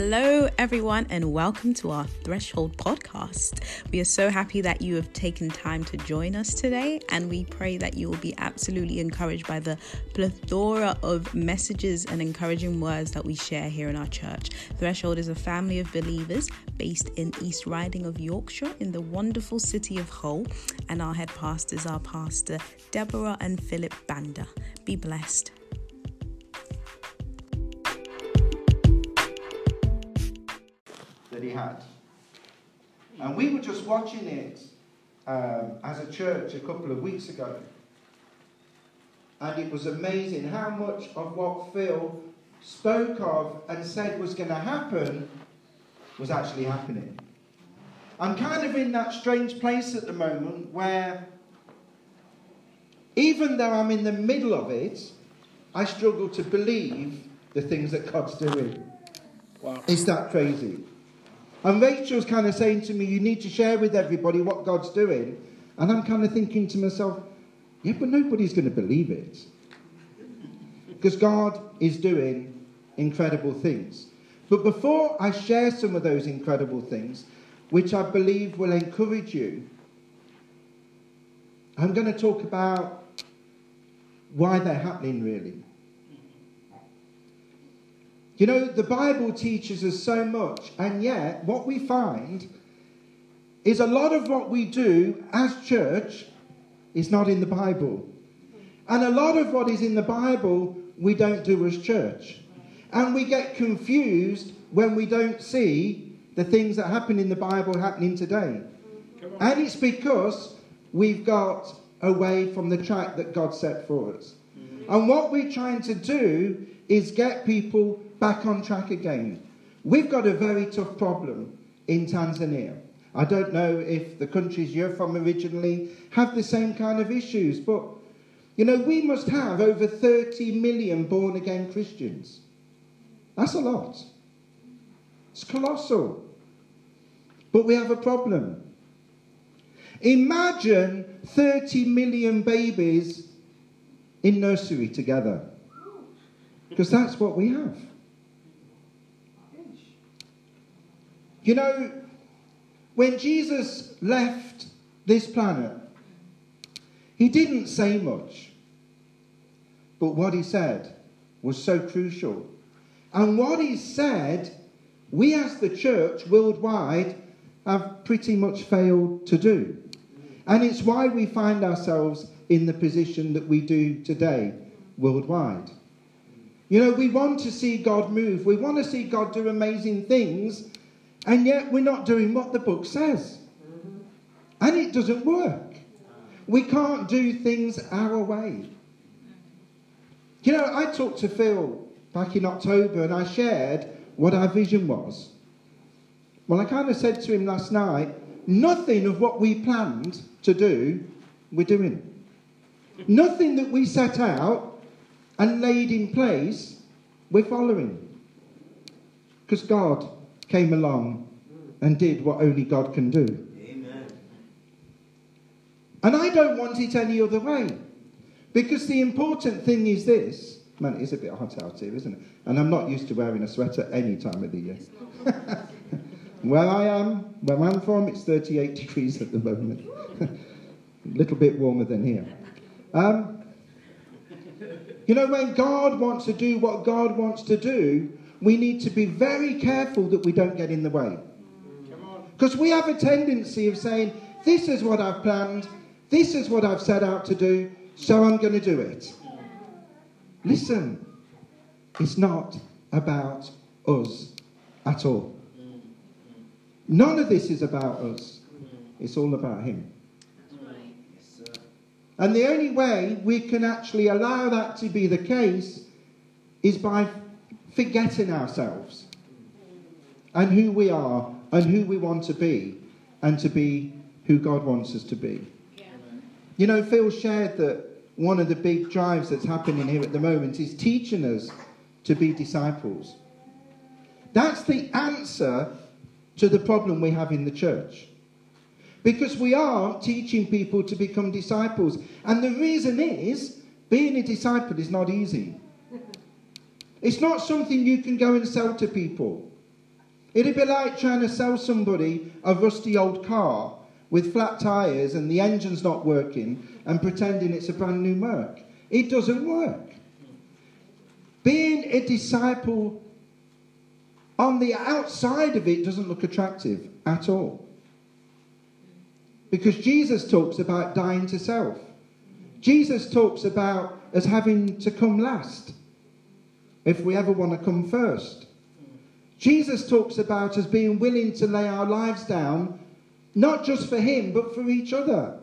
Hello, everyone, and welcome to our Threshold podcast. We are so happy that you have taken time to join us today, and we pray that you will be absolutely encouraged by the plethora of messages and encouraging words that we share here in our church. Threshold is a family of believers based in East Riding of Yorkshire in the wonderful city of Hull, and our head pastors are Pastor Deborah and Philip Banda. Be blessed. That he had. And we were just watching it um, as a church a couple of weeks ago. And it was amazing how much of what Phil spoke of and said was going to happen was actually happening. I'm kind of in that strange place at the moment where, even though I'm in the middle of it, I struggle to believe the things that God's doing. Wow. Is that crazy? And Rachel's kind of saying to me, You need to share with everybody what God's doing. And I'm kind of thinking to myself, Yeah, but nobody's going to believe it. Because God is doing incredible things. But before I share some of those incredible things, which I believe will encourage you, I'm going to talk about why they're happening, really. You know, the Bible teaches us so much, and yet what we find is a lot of what we do as church is not in the Bible. And a lot of what is in the Bible we don't do as church. And we get confused when we don't see the things that happen in the Bible happening today. And it's because we've got away from the track that God set for us. And what we're trying to do is get people back on track again. We've got a very tough problem in Tanzania. I don't know if the countries you're from originally have the same kind of issues, but you know, we must have over 30 million born again Christians. That's a lot. It's colossal. But we have a problem. Imagine 30 million babies in nursery together. Because that's what we have. You know, when Jesus left this planet, he didn't say much. But what he said was so crucial. And what he said, we as the church worldwide have pretty much failed to do. And it's why we find ourselves in the position that we do today worldwide. You know, we want to see God move, we want to see God do amazing things, and yet we're not doing what the book says. And it doesn't work. We can't do things our way. You know, I talked to Phil back in October and I shared what our vision was. Well, I kind of said to him last night, nothing of what we planned to do, we're doing. Nothing that we set out and laid in place, we're following. Because God came along and did what only God can do. Amen. And I don't want it any other way. Because the important thing is this. Man, it is a bit hot out here, isn't it? And I'm not used to wearing a sweater any time of the year. where I am, where I'm from, it's 38 degrees at the moment. a little bit warmer than here. Um, you know, when God wants to do what God wants to do, we need to be very careful that we don't get in the way. Because we have a tendency of saying, This is what I've planned, this is what I've set out to do, so I'm going to do it. Listen, it's not about us at all. None of this is about us, it's all about Him. And the only way we can actually allow that to be the case is by forgetting ourselves and who we are and who we want to be and to be who God wants us to be. Yeah. You know, Phil shared that one of the big drives that's happening here at the moment is teaching us to be disciples. That's the answer to the problem we have in the church. Because we are teaching people to become disciples. And the reason is, being a disciple is not easy. It's not something you can go and sell to people. It'd be like trying to sell somebody a rusty old car with flat tyres and the engine's not working and pretending it's a brand new Merc. It doesn't work. Being a disciple on the outside of it doesn't look attractive at all. Because Jesus talks about dying to self. Jesus talks about us having to come last if we ever want to come first. Jesus talks about us being willing to lay our lives down, not just for Him, but for each other.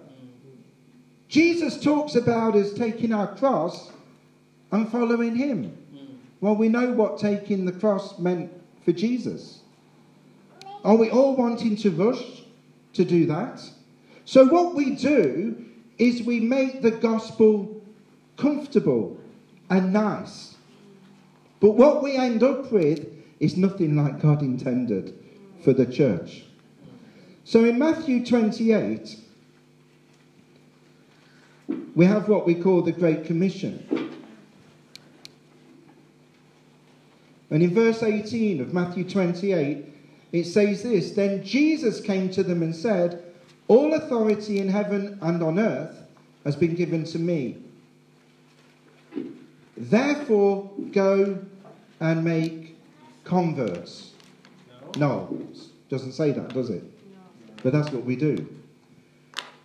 Jesus talks about us taking our cross and following Him. Well, we know what taking the cross meant for Jesus. Are we all wanting to rush to do that? So, what we do is we make the gospel comfortable and nice. But what we end up with is nothing like God intended for the church. So in Matthew 28, we have what we call the Great Commission. And in verse 18 of Matthew 28, it says this Then Jesus came to them and said, All authority in heaven and on earth has been given to me. Therefore, go and make converts. No, no doesn't say that, does it? No. But that's what we do.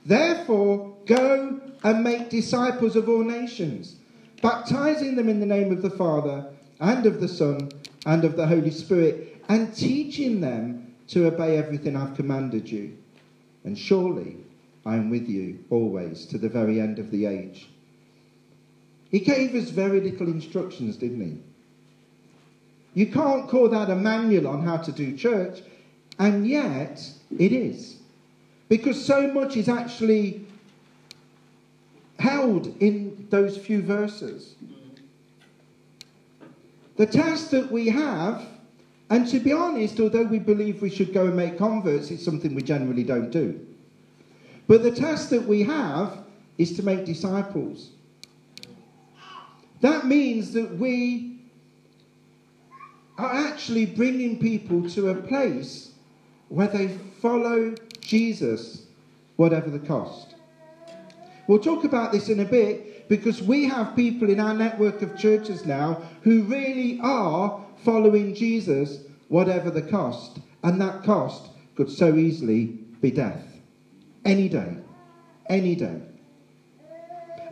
Therefore, go and make disciples of all nations, baptizing them in the name of the Father and of the Son and of the Holy Spirit, and teaching them to obey everything I've commanded you. And surely I am with you always to the very end of the age. He gave us very little instructions, didn't he? You can't call that a manual on how to do church, and yet it is. Because so much is actually held in those few verses. The task that we have, and to be honest, although we believe we should go and make converts, it's something we generally don't do. But the task that we have is to make disciples. That means that we are actually bringing people to a place where they follow Jesus, whatever the cost. We'll talk about this in a bit because we have people in our network of churches now who really are following Jesus, whatever the cost. And that cost could so easily be death. Any day. Any day.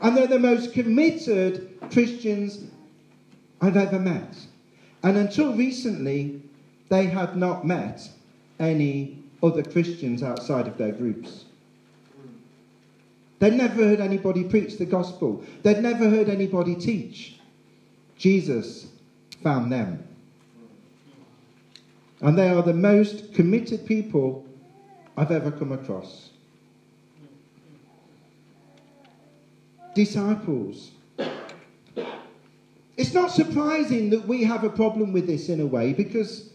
And they're the most committed Christians I've ever met. And until recently, they had not met any other Christians outside of their groups. They'd never heard anybody preach the gospel. They'd never heard anybody teach. Jesus found them. And they are the most committed people I've ever come across. Disciples. It's not surprising that we have a problem with this in a way because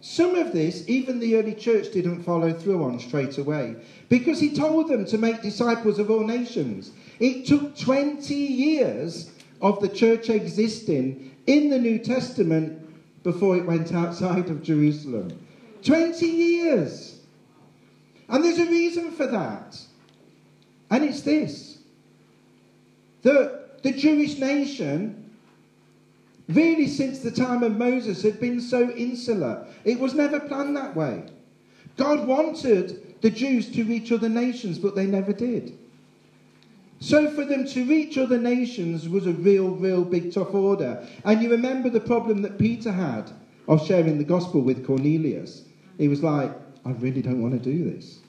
some of this, even the early church didn't follow through on straight away because he told them to make disciples of all nations. It took 20 years of the church existing in the New Testament before it went outside of Jerusalem. 20 years. And there's a reason for that. And it's this that the Jewish nation really since the time of Moses had been so insular. It was never planned that way. God wanted the Jews to reach other nations, but they never did. So for them to reach other nations was a real, real big tough order. And you remember the problem that Peter had of sharing the gospel with Cornelius. He was like, I really don't want to do this.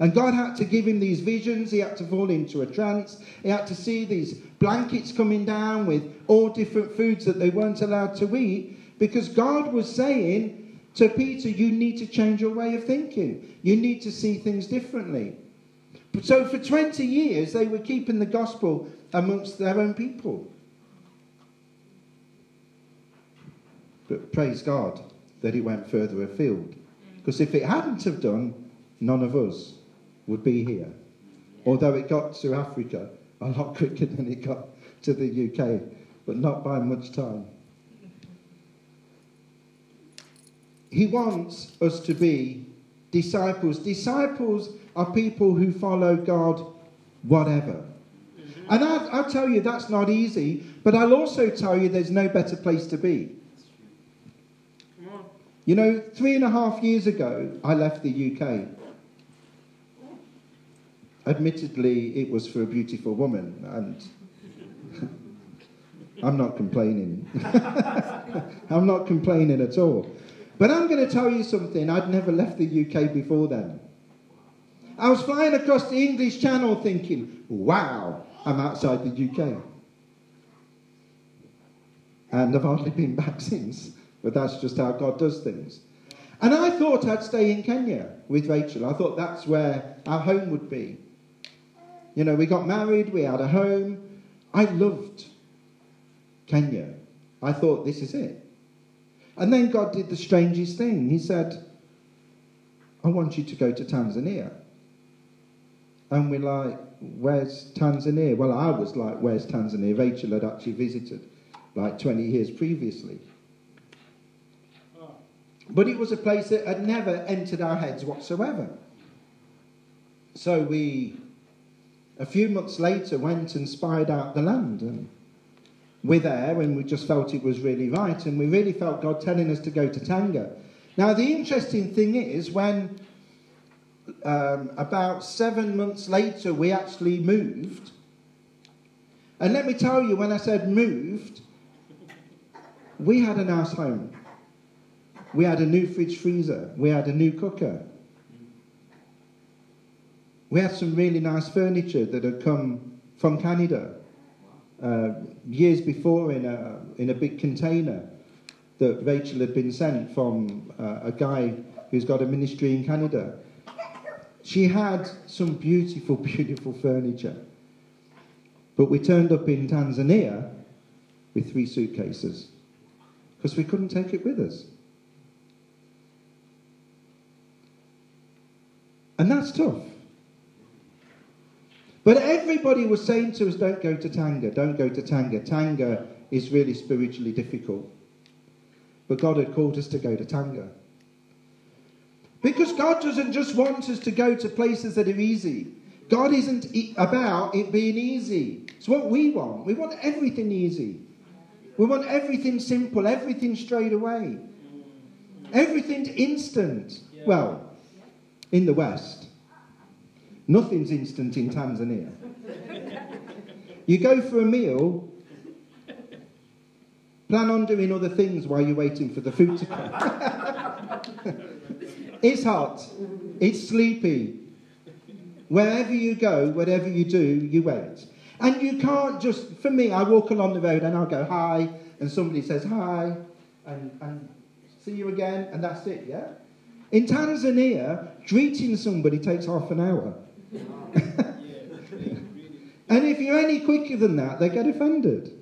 And God had to give him these visions. He had to fall into a trance. He had to see these blankets coming down with all different foods that they weren't allowed to eat because God was saying to Peter, You need to change your way of thinking. You need to see things differently. So for 20 years, they were keeping the gospel amongst their own people. But praise God that it went further afield. Because if it hadn't have done, none of us would be here. Although it got to Africa a lot quicker than it got to the UK, but not by much time. he wants us to be disciples. Disciples are people who follow God whatever. And I'll, I'll tell you that's not easy, but I'll also tell you there's no better place to be. You know, three and a half years ago, I left the UK. Admittedly, it was for a beautiful woman, and I'm not complaining. I'm not complaining at all. But I'm going to tell you something. I'd never left the UK before then. I was flying across the English Channel thinking, wow, I'm outside the UK. And I've hardly been back since. But that's just how God does things. And I thought I'd stay in Kenya with Rachel. I thought that's where our home would be. You know, we got married, we had a home. I loved Kenya. I thought, this is it. And then God did the strangest thing. He said, I want you to go to Tanzania. And we're like, where's Tanzania? Well, I was like, where's Tanzania? Rachel had actually visited like 20 years previously. But it was a place that had never entered our heads whatsoever. So we, a few months later, went and spied out the land. And we're there, and we just felt it was really right. And we really felt God telling us to go to Tanga. Now, the interesting thing is, when um, about seven months later we actually moved, and let me tell you, when I said moved, we had a nice home. We had a new fridge freezer. We had a new cooker. We had some really nice furniture that had come from Canada uh, years before in a, in a big container that Rachel had been sent from uh, a guy who's got a ministry in Canada. She had some beautiful, beautiful furniture. But we turned up in Tanzania with three suitcases because we couldn't take it with us. And that's tough. But everybody was saying to us, don't go to Tanga, don't go to Tanga. Tanga is really spiritually difficult. But God had called us to go to Tanga. Because God doesn't just want us to go to places that are easy. God isn't about it being easy. It's what we want. We want everything easy. We want everything simple, everything straight away, everything instant. Well, in the West. Nothing's instant in Tanzania. You go for a meal, plan on doing other things while you're waiting for the food to come. it's hot, it's sleepy. Wherever you go, whatever you do, you wait. And you can't just, for me, I walk along the road and I'll go hi, and somebody says hi, and, and see you again, and that's it, yeah? In Tanzania, greeting somebody takes half an hour. and if you're any quicker than that, they get offended.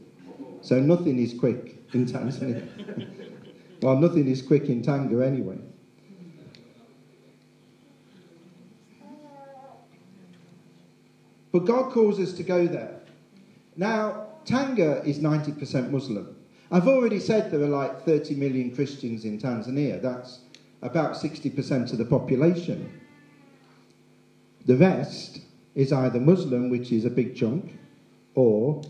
So nothing is quick in Tanzania. well, nothing is quick in Tanga anyway. But God calls us to go there. Now, Tanga is 90% Muslim. I've already said there are like 30 million Christians in Tanzania. That's about 60% of the population. The rest is either Muslim, which is a big chunk, or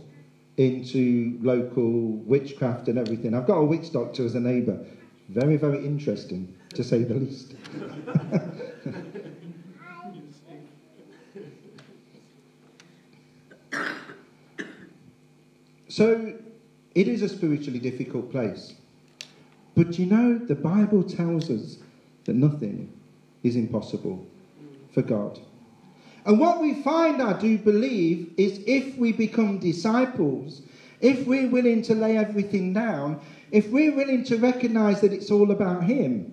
into local witchcraft and everything. I've got a witch doctor as a neighbour. Very, very interesting, to say the least. so, it is a spiritually difficult place. But you know, the Bible tells us that nothing is impossible for God. And what we find, I do believe, is if we become disciples, if we're willing to lay everything down, if we're willing to recognize that it's all about Him.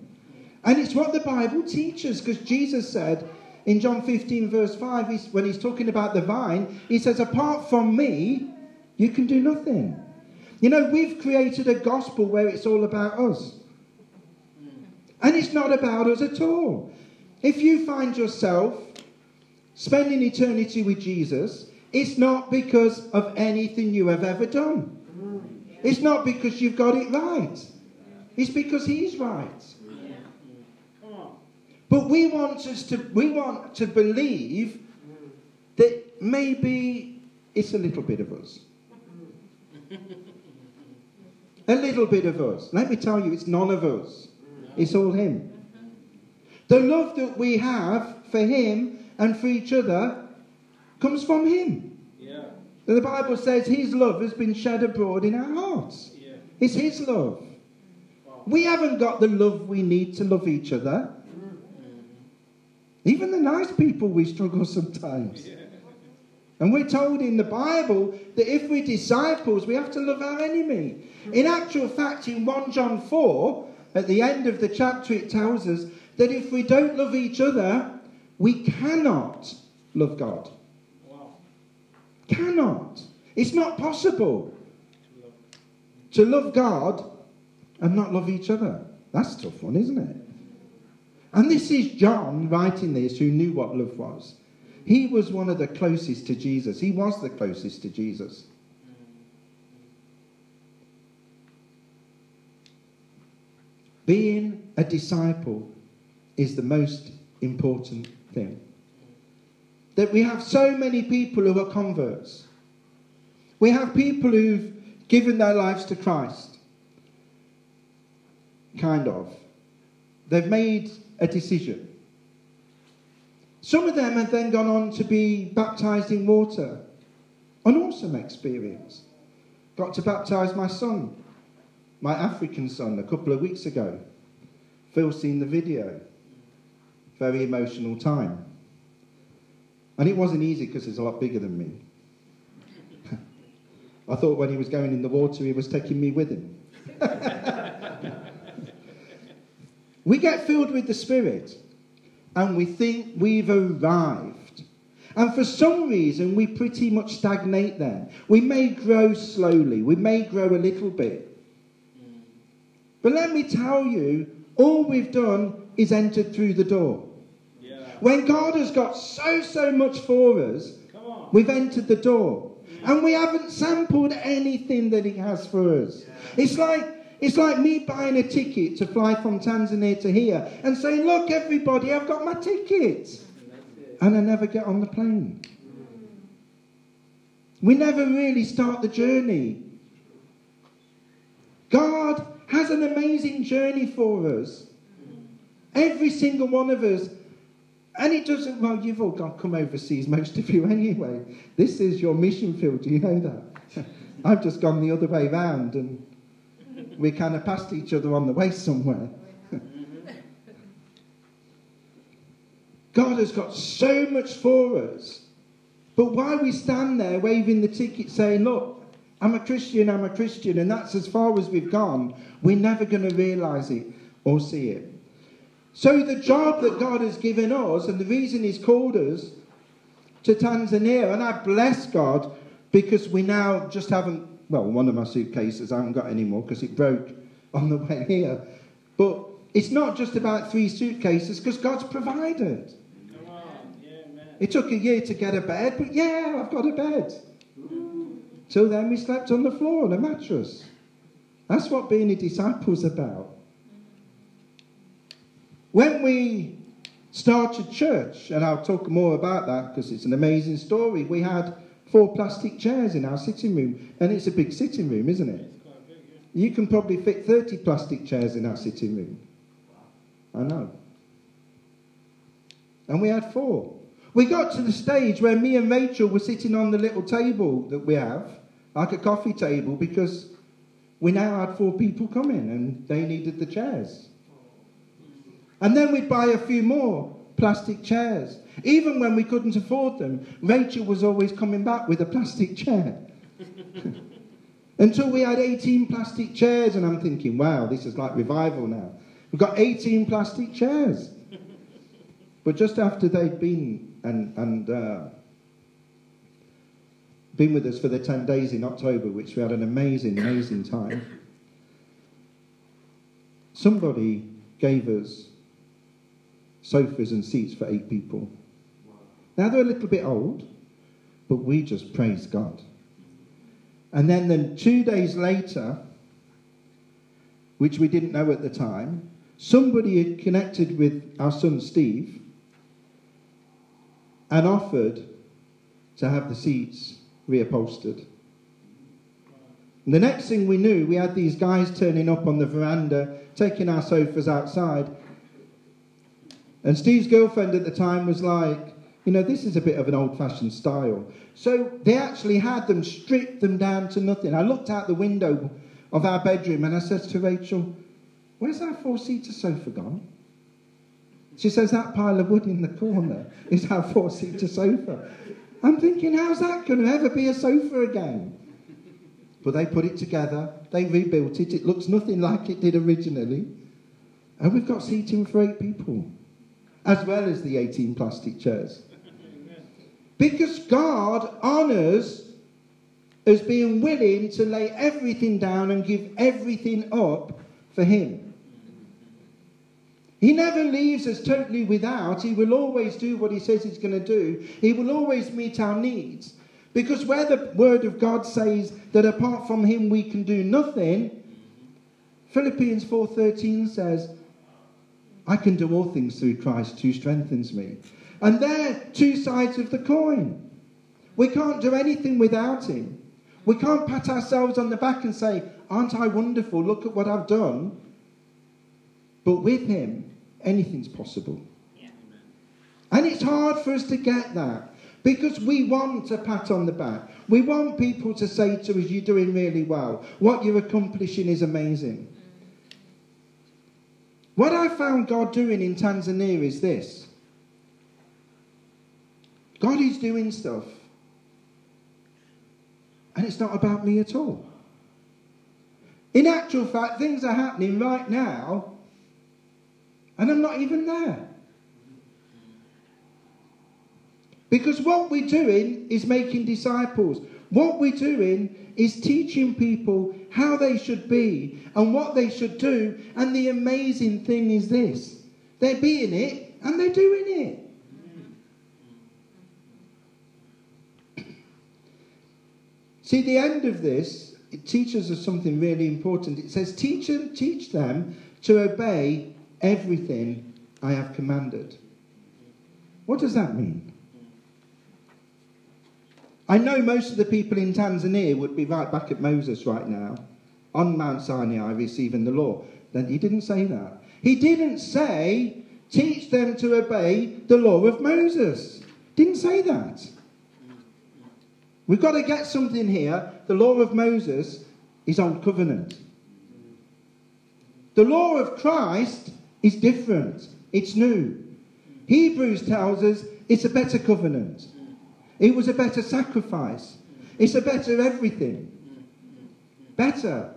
And it's what the Bible teaches, because Jesus said in John 15, verse 5, he's, when he's talking about the vine, he says, Apart from me, you can do nothing. You know, we've created a gospel where it's all about us. And it's not about us at all. If you find yourself spending eternity with Jesus, it's not because of anything you have ever done. It's not because you've got it right. It's because He's right. But we want us to we want to believe that maybe it's a little bit of us. A little bit of us. Let me tell you, it's none of us. It's all him. The love that we have for him and for each other comes from him. Yeah. The Bible says his love has been shed abroad in our hearts. Yeah. It's his love. Wow. We haven't got the love we need to love each other. Mm. Even the nice people, we struggle sometimes. Yeah. And we're told in the Bible that if we're disciples, we have to love our enemy. In actual fact, in 1 John 4, at the end of the chapter, it tells us that if we don't love each other, we cannot love God. Wow. Cannot. It's not possible To love. to love God and not love each other. That's a tough one, isn't it? And this is John writing this, who knew what love was. He was one of the closest to Jesus. He was the closest to Jesus. Being a disciple is the most important thing. That we have so many people who are converts. We have people who've given their lives to Christ. Kind of. They've made a decision. Some of them have then gone on to be baptized in water. An awesome experience. Got to baptize my son, my African son, a couple of weeks ago. Phil seen the video. Very emotional time. And it wasn't easy because he's a lot bigger than me. I thought when he was going in the water, he was taking me with him. we get filled with the Spirit and we think we've arrived. And for some reason, we pretty much stagnate there. We may grow slowly, we may grow a little bit. But let me tell you, all we've done is entered through the door. Yeah. When God has got so, so much for us, We've entered the door. And we haven't sampled anything that he has for us. It's like it's like me buying a ticket to fly from Tanzania to here and saying, Look, everybody, I've got my ticket. And I never get on the plane. We never really start the journey. God has an amazing journey for us. Every single one of us. And it doesn't, well, you've all got come overseas, most of you anyway. This is your mission field, do you know that? I've just gone the other way round and we kind of passed each other on the way somewhere. God has got so much for us. But why we stand there waving the ticket saying, Look, I'm a Christian, I'm a Christian, and that's as far as we've gone, we're never going to realize it or see it. So, the job that God has given us, and the reason He's called us to Tanzania, and I bless God because we now just haven't, well, one of my suitcases I haven't got anymore because it broke on the way here. But it's not just about three suitcases because God's provided. Yeah. It took a year to get a bed, but yeah, I've got a bed. Till then, we slept on the floor on a mattress. That's what being a disciple's about. When we started church, and I'll talk more about that because it's an amazing story, we had four plastic chairs in our sitting room, and it's a big sitting room, isn't it? You can probably fit 30 plastic chairs in our sitting room. I know. And we had four. We got to the stage where me and Rachel were sitting on the little table that we have, like a coffee table, because we now had four people coming and they needed the chairs. And then we'd buy a few more plastic chairs. Even when we couldn't afford them, Rachel was always coming back with a plastic chair. Until we had 18 plastic chairs, and I'm thinking, wow, this is like revival now. We've got 18 plastic chairs. But just after they'd been and, and uh, been with us for the 10 days in October, which we had an amazing, amazing time, somebody gave us sofas and seats for eight people. Now they're a little bit old, but we just praise God. And then, then two days later, which we didn't know at the time, somebody had connected with our son Steve and offered to have the seats reupholstered. And the next thing we knew, we had these guys turning up on the veranda, taking our sofas outside. And Steve's girlfriend at the time was like, you know, this is a bit of an old fashioned style. So they actually had them strip them down to nothing. I looked out the window of our bedroom and I said to Rachel, Where's our four seater sofa gone? She says, That pile of wood in the corner is our four seater sofa. I'm thinking, How's that going to ever be a sofa again? But they put it together, they rebuilt it, it looks nothing like it did originally. And we've got seating for eight people, as well as the 18 plastic chairs. Because God honours as being willing to lay everything down and give everything up for Him. He never leaves us totally without. He will always do what He says He's going to do. He will always meet our needs. Because where the Word of God says that apart from Him we can do nothing, Philippians 4:13 says, "I can do all things through Christ who strengthens me." And they're two sides of the coin. We can't do anything without Him. We can't pat ourselves on the back and say, Aren't I wonderful? Look at what I've done. But with Him, anything's possible. And it's hard for us to get that because we want a pat on the back. We want people to say to us, You're doing really well. What you're accomplishing is amazing. What I found God doing in Tanzania is this God is doing stuff. And it's not about me at all. In actual fact, things are happening right now, and I'm not even there. Because what we're doing is making disciples. What we're doing is teaching people how they should be and what they should do. And the amazing thing is this they're being it and they're doing it. See, the end of this, it teaches us something really important. It says, teach, them, teach them to obey everything I have commanded. What does that mean? I know most of the people in Tanzania would be right back at Moses right now, on Mount Sinai receiving the law. Then he didn't say that. He didn't say, teach them to obey the law of Moses. Didn't say that. We've got to get something here. The law of Moses is old covenant. The law of Christ is different. It's new. Hebrews tells us it's a better covenant. It was a better sacrifice. It's a better everything. Better.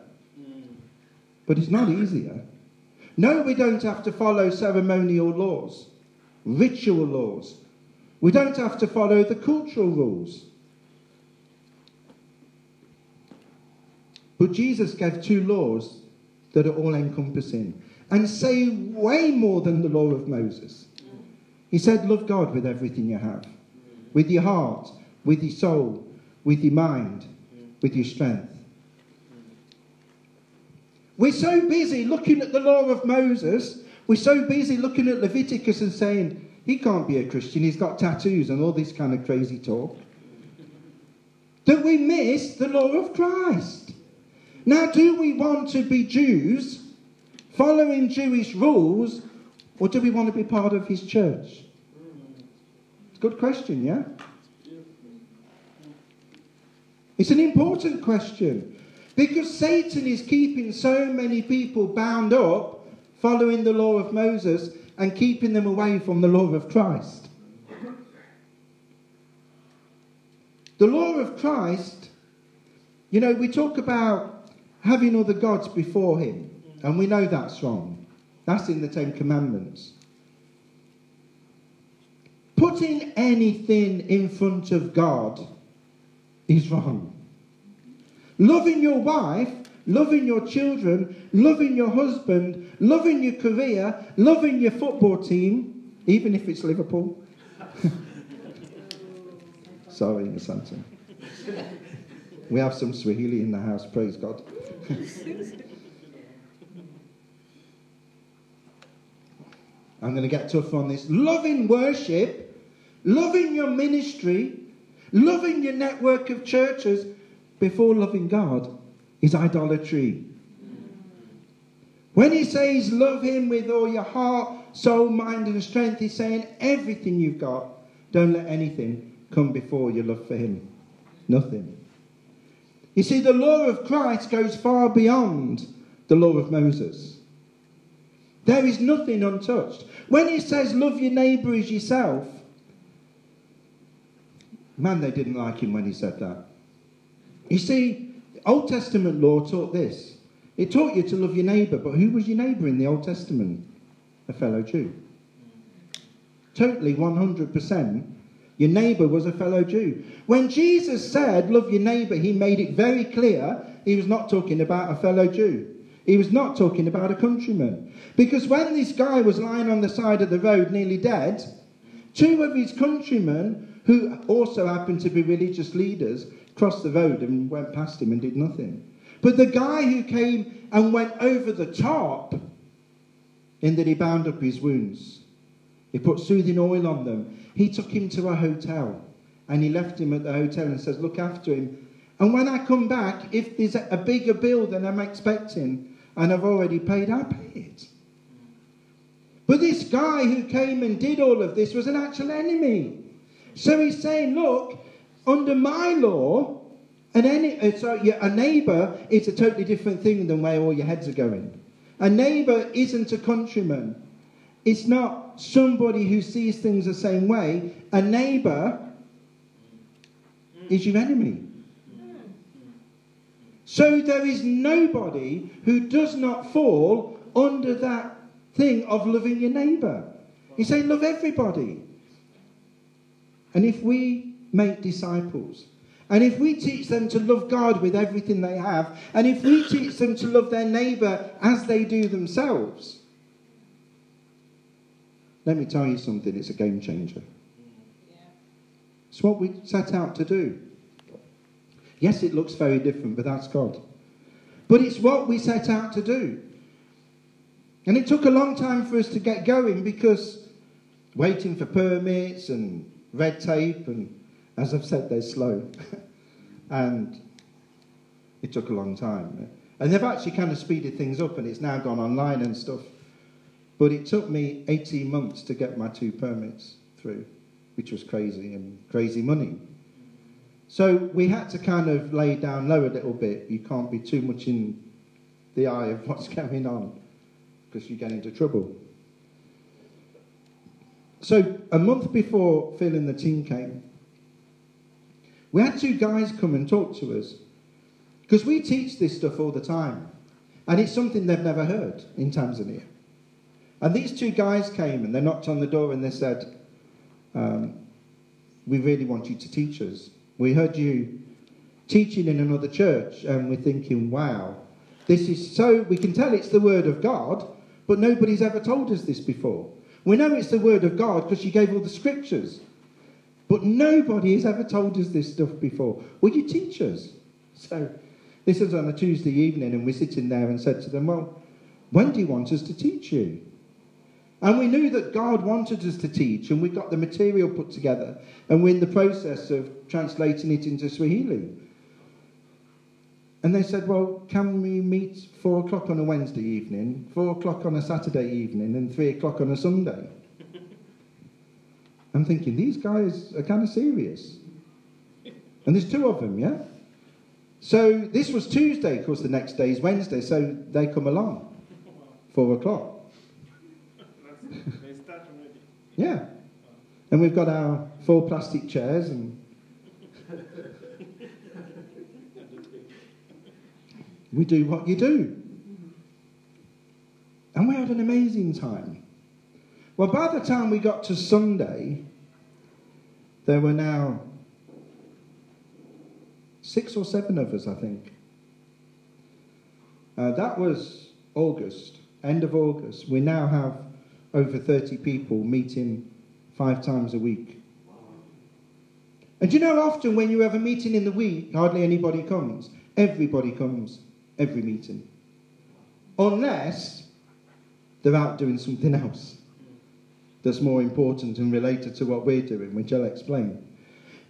But it's not easier. No, we don't have to follow ceremonial laws, ritual laws. We don't have to follow the cultural rules. But Jesus gave two laws that are all encompassing and say way more than the law of Moses. He said, Love God with everything you have, with your heart, with your soul, with your mind, with your strength. We're so busy looking at the law of Moses, we're so busy looking at Leviticus and saying, he can't be a Christian, he's got tattoos and all this kind of crazy talk, that we miss the law of Christ. Now, do we want to be Jews following Jewish rules, or do we want to be part of his church? Good question, yeah? It's an important question because Satan is keeping so many people bound up following the law of Moses and keeping them away from the law of Christ. The law of Christ, you know, we talk about having other gods before him, and we know that's wrong. That's in the Ten Commandments. Putting anything in front of God is wrong. Loving your wife, loving your children, loving your husband, loving your career, loving your football team, even if it's Liverpool. Sorry, Asante. We have some Swahili in the house, praise God. I'm going to get tough on this. Loving worship, loving your ministry, loving your network of churches before loving God is idolatry. When he says love him with all your heart, soul, mind, and strength, he's saying everything you've got. Don't let anything come before your love for him. Nothing. You see, the law of Christ goes far beyond the law of Moses. There is nothing untouched. When he says, Love your neighbour as yourself, man, they didn't like him when he said that. You see, Old Testament law taught this it taught you to love your neighbour, but who was your neighbour in the Old Testament? A fellow Jew. Totally 100%. Your neighbour was a fellow Jew. When Jesus said, Love your neighbour, he made it very clear he was not talking about a fellow Jew. He was not talking about a countryman. Because when this guy was lying on the side of the road, nearly dead, two of his countrymen, who also happened to be religious leaders, crossed the road and went past him and did nothing. But the guy who came and went over the top, in that he bound up his wounds, he put soothing oil on them, he took him to a hotel and he left him at the hotel and says, Look after him. And when I come back, if there's a bigger bill than I'm expecting and I've already paid, I'll pay it. But this guy who came and did all of this was an actual enemy. So he's saying, Look, under my law, and any, uh, so a neighbour is a totally different thing than where all your heads are going. A neighbour isn't a countryman. It's not somebody who sees things the same way. A neighbour is your enemy. So there is nobody who does not fall under that thing of loving your neighbour. You say, love everybody. And if we make disciples, and if we teach them to love God with everything they have, and if we teach them to love their neighbour as they do themselves, let me tell you something, it's a game changer. It's what we set out to do. Yes, it looks very different, but that's God. But it's what we set out to do. And it took a long time for us to get going because waiting for permits and red tape, and as I've said, they're slow. and it took a long time. And they've actually kind of speeded things up, and it's now gone online and stuff. But it took me 18 months to get my two permits through, which was crazy and crazy money. So we had to kind of lay down low a little bit. You can't be too much in the eye of what's going on because you get into trouble. So a month before Phil and the team came, we had two guys come and talk to us because we teach this stuff all the time, and it's something they've never heard in Tanzania. And these two guys came and they knocked on the door and they said, um, We really want you to teach us. We heard you teaching in another church, and we're thinking, wow, this is so, we can tell it's the Word of God, but nobody's ever told us this before. We know it's the Word of God because she gave all the scriptures, but nobody has ever told us this stuff before. Will you teach us? So, this was on a Tuesday evening, and we're sitting there and said to them, Well, when do you want us to teach you? And we knew that God wanted us to teach, and we got the material put together, and we're in the process of translating it into Swahili. And they said, Well, can we meet four o'clock on a Wednesday evening, four o'clock on a Saturday evening, and three o'clock on a Sunday? I'm thinking, these guys are kind of serious. And there's two of them, yeah? So this was Tuesday, of course, the next day is Wednesday, so they come along, four o'clock. Yeah. And we've got our four plastic chairs and we do what you do. And we had an amazing time. Well, by the time we got to Sunday, there were now six or seven of us, I think. Uh, that was August, end of August. We now have over 30 people meeting five times a week. And you know, often when you have a meeting in the week, hardly anybody comes. Everybody comes, every meeting. Unless they're out doing something else. that's more important and related to what we're doing, which I'll explain.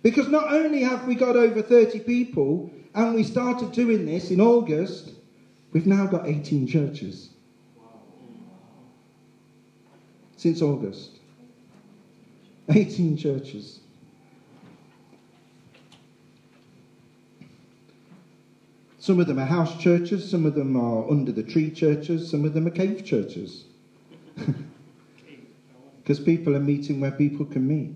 Because not only have we got over 30 people, and we started doing this in August, we've now got 18 churches. Since August. 18 churches. Some of them are house churches, some of them are under the tree churches, some of them are cave churches. Because people are meeting where people can meet.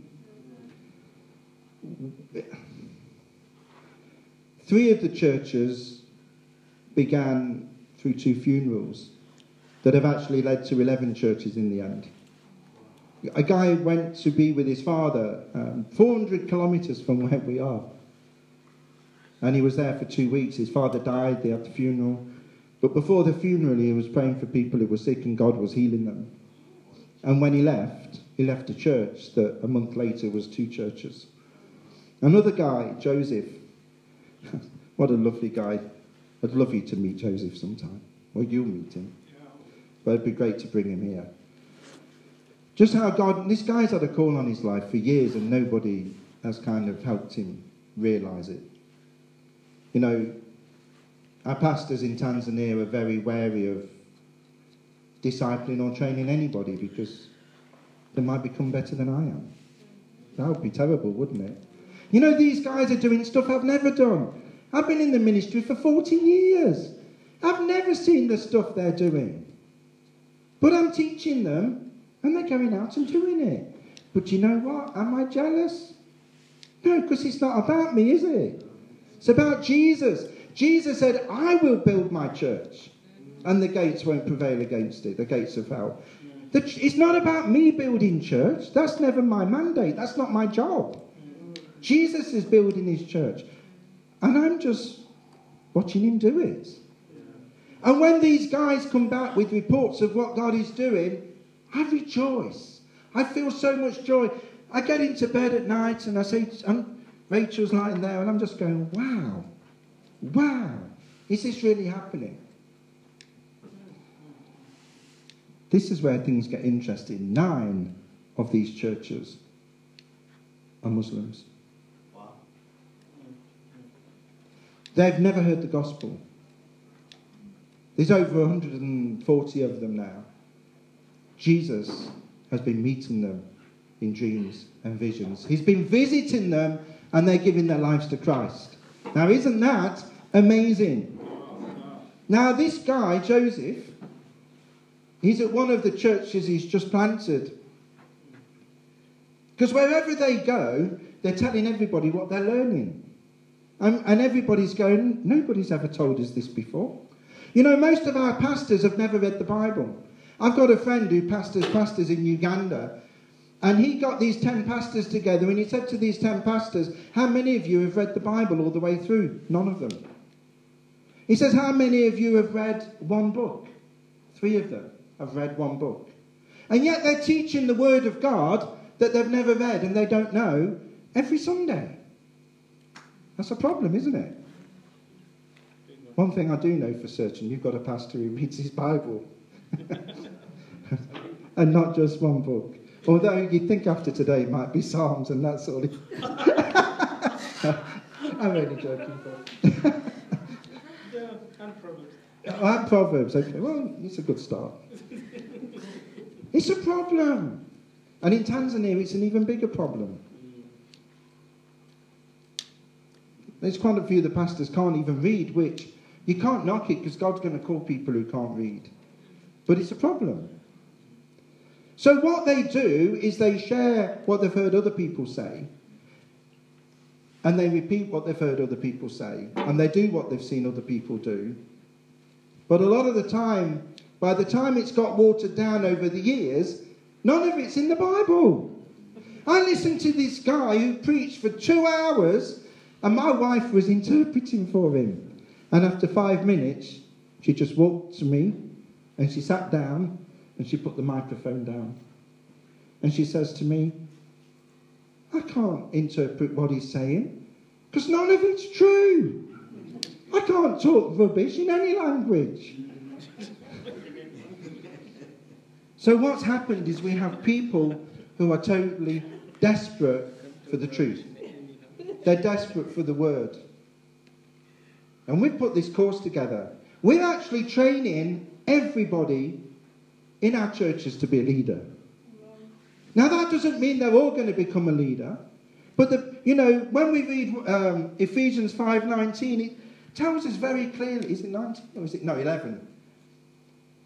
Three of the churches began through two funerals that have actually led to 11 churches in the end. A guy went to be with his father um, 400 kilometres from where we are. And he was there for two weeks. His father died, they had the funeral. But before the funeral, he was praying for people who were sick and God was healing them. And when he left, he left a church that a month later was two churches. Another guy, Joseph, what a lovely guy. I'd love you to meet Joseph sometime. Or you'll meet him. But it'd be great to bring him here. Just how God, this guy's had a call on his life for years and nobody has kind of helped him realize it. You know, our pastors in Tanzania are very wary of discipling or training anybody because they might become better than I am. That would be terrible, wouldn't it? You know, these guys are doing stuff I've never done. I've been in the ministry for 40 years. I've never seen the stuff they're doing. But I'm teaching them and they're going out and doing it. But you know what? Am I jealous? No, because it's not about me, is it? It's about Jesus. Jesus said, I will build my church, and the gates won't prevail against it, the gates of hell. It's not about me building church. That's never my mandate. That's not my job. Jesus is building his church. And I'm just watching him do it. And when these guys come back with reports of what God is doing, I rejoice. I feel so much joy. I get into bed at night and I say, and Rachel's lying there, and I'm just going, wow, wow, is this really happening? This is where things get interesting. Nine of these churches are Muslims. They've never heard the gospel. There's over 140 of them now. Jesus has been meeting them in dreams and visions. He's been visiting them and they're giving their lives to Christ. Now, isn't that amazing? Now, this guy, Joseph, he's at one of the churches he's just planted. Because wherever they go, they're telling everybody what they're learning. And, and everybody's going, nobody's ever told us this before. You know, most of our pastors have never read the Bible. I've got a friend who pastors pastors in Uganda, and he got these 10 pastors together and he said to these 10 pastors, How many of you have read the Bible all the way through? None of them. He says, How many of you have read one book? Three of them have read one book. And yet they're teaching the Word of God that they've never read and they don't know every Sunday. That's a problem, isn't it? One thing I do know for certain you've got a pastor who reads his Bible. and not just one book. Although you'd think after today it might be Psalms and that sort of. I'm only joking. But Yeah, and Proverbs. oh, and Proverbs, okay. Well, it's a good start. It's a problem. And in Tanzania, it's an even bigger problem. There's quite a few of the pastors can't even read, which you can't knock it because God's going to call people who can't read. But it's a problem. So what they do is they share what they've heard other people say, and they repeat what they've heard other people say, and they do what they've seen other people do. But a lot of the time, by the time it's got watered down over the years, none of it's in the Bible. I listened to this guy who preached for two hours, and my wife was interpreting for him. And after five minutes, she just walked to me and she sat down and she put the microphone down. And she says to me, I can't interpret what he's saying because none of it's true. I can't talk rubbish in any language. So what's happened is we have people who are totally desperate for the truth. They're desperate for the word. And we've put this course together. We're actually training everybody in our churches to be a leader. Now, that doesn't mean they're all going to become a leader. But, the, you know, when we read um, Ephesians 5.19, it tells us very clearly, is it 19 or is it, no, 11,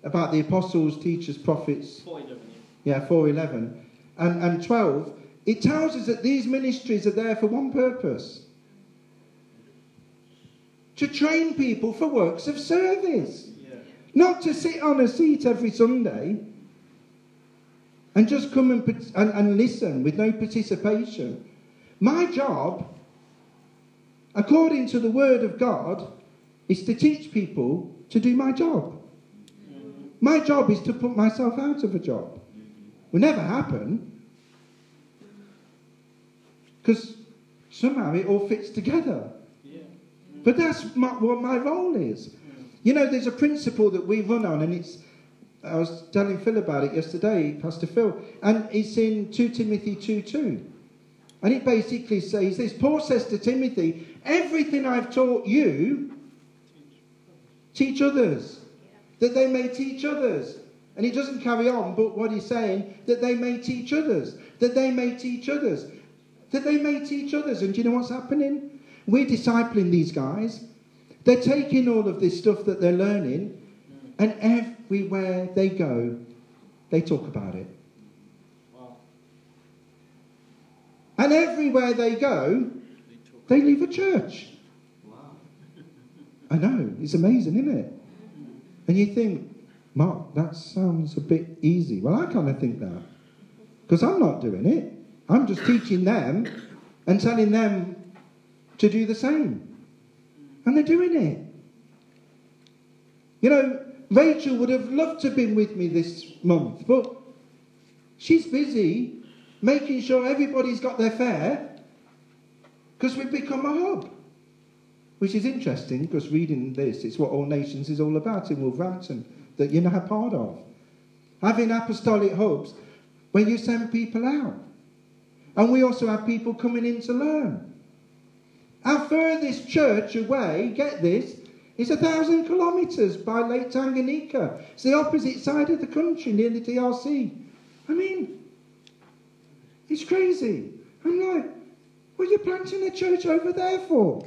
about the apostles, teachers, prophets. 411. Yeah, 4.11. And, and 12, it tells us that these ministries are there for one purpose. To train people for works of service. Not to sit on a seat every Sunday and just come and, and, and listen with no participation. My job, according to the Word of God, is to teach people to do my job. My job is to put myself out of a job. Will never happen because somehow it all fits together. Yeah. But that's my, what my role is. You know, there's a principle that we run on, and it's. I was telling Phil about it yesterday, Pastor Phil, and it's in 2 Timothy 2 2. And it basically says this Paul says to Timothy, Everything I've taught you, teach others, that they may teach others. And he doesn't carry on, but what he's saying, that they may teach others, that they may teach others, that they may teach others. And do you know what's happening? We're discipling these guys. They're taking all of this stuff that they're learning, and everywhere they go, they talk about it. Wow. And everywhere they go, they leave a church. Wow. I know, it's amazing, isn't it? And you think, Mark, that sounds a bit easy. Well, I kind of think that. Because I'm not doing it. I'm just teaching them and telling them to do the same. And they're doing it. You know, Rachel would have loved to have been with me this month, but she's busy making sure everybody's got their fare because we've become a hub. Which is interesting because reading this, it's what All Nations is all about in Wolverhampton that you're now part of. Having apostolic hubs where you send people out. And we also have people coming in to learn. Our furthest church away, get this, is a thousand kilometres by Lake Tanganyika. It's the opposite side of the country, near the DRC. I mean, it's crazy. I'm like, what are you planting a church over there for?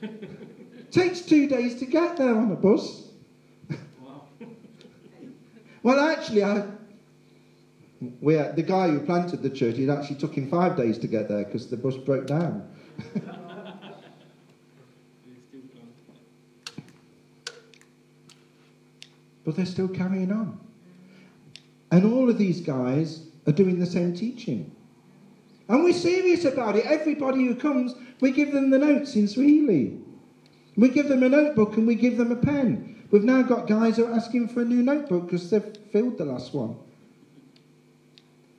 Takes two days to get there on a bus. Well, actually, I, we the guy who planted the church, it actually took him five days to get there because the bus broke down. They still plant. But they're still carrying on. And all of these guys are doing the same teaching. And we're serious about it. Everybody who comes, we give them the notes in Swahili. We give them a notebook and we give them a pen. We've now got guys who are asking for a new notebook because they've filled the last one.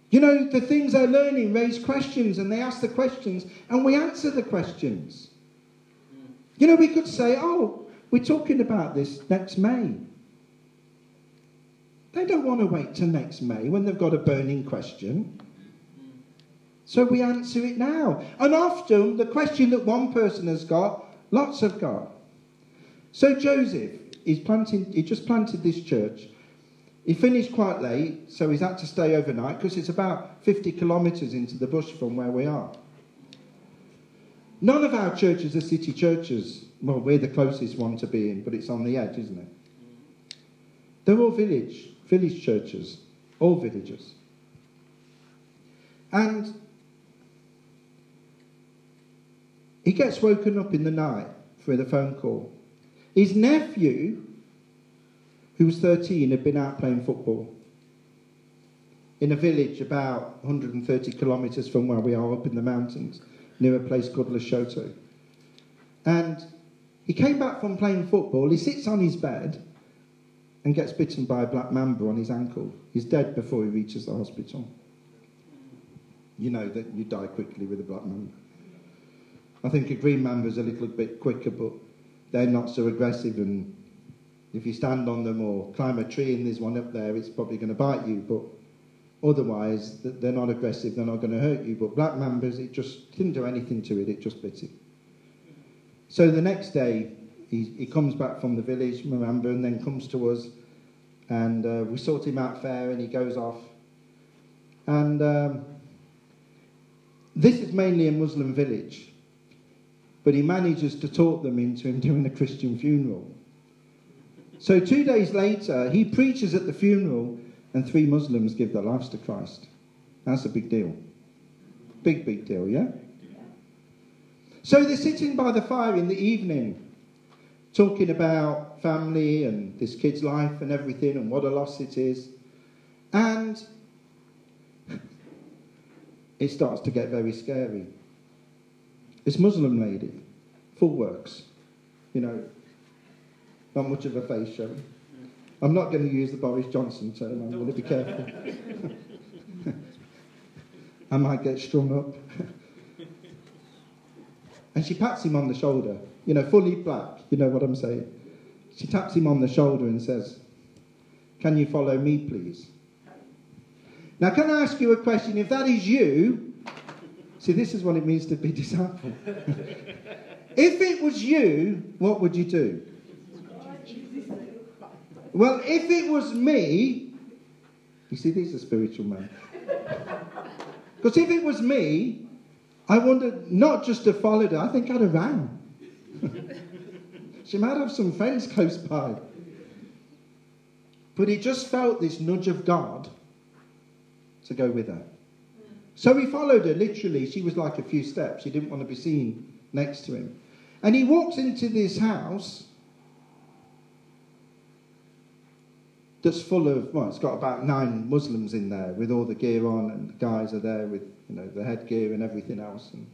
You know, the things they're learning raise questions and they ask the questions and we answer the questions. You know, we could say, oh, we're talking about this next May. They don't want to wait till next May when they've got a burning question. So we answer it now. And often the question that one person has got, lots have got. So Joseph, he's planting, he just planted this church. He finished quite late, so he's had to stay overnight because it's about 50 kilometres into the bush from where we are. None of our churches are city churches. Well, we're the closest one to being, but it's on the edge, isn't it? They're all village, village churches, all villages. And he gets woken up in the night for the phone call. His nephew, who was 13, had been out playing football in a village about 130 kilometres from where we are, up in the mountains, near a place called Lushoto. And he came back from playing football. He sits on his bed and gets bitten by a black mamba on his ankle. He's dead before he reaches the hospital. You know that you die quickly with a black mamba. I think a green mamba is a little bit quicker, but they're not so aggressive and If you stand on them or climb a tree and there's one up there, it's probably going to bite you. But otherwise, they're not aggressive. They're not going to hurt you. But black mambas, it just didn't do anything to it. It just bit it. So the next day, he, he comes back from the village, Miranda, and then comes to us, and uh, we sort him out fare, and he goes off. And um, this is mainly a Muslim village, but he manages to talk them into him doing a Christian funeral. So two days later, he preaches at the funeral, and three Muslims give their lives to Christ. That's a big deal. Big, big deal, yeah? So they're sitting by the fire in the evening, talking about family and this kid's life and everything and what a loss it is. And it starts to get very scary. This Muslim lady, full works, you know, not much of a face show. I'm not going to use the Boris Johnson term, I'm going to be careful. I might get strung up. and she pats him on the shoulder, you know, fully black, you know what I'm saying? She taps him on the shoulder and says, Can you follow me, please? Now, can I ask you a question? If that is you, see, this is what it means to be disciple. if it was you, what would you do? Well, if it was me, you see, these are spiritual men. Because if it was me, I wanted not just to follow her, I think I'd have ran. She might have some friends close by. But he just felt this nudge of God to go with her. So he followed her, literally. She was like a few steps. She didn't want to be seen next to him. And he walks into this house that's full of, well, it's got about nine Muslims in there with all the gear on, and the guys are there with, you know, the headgear and everything else. And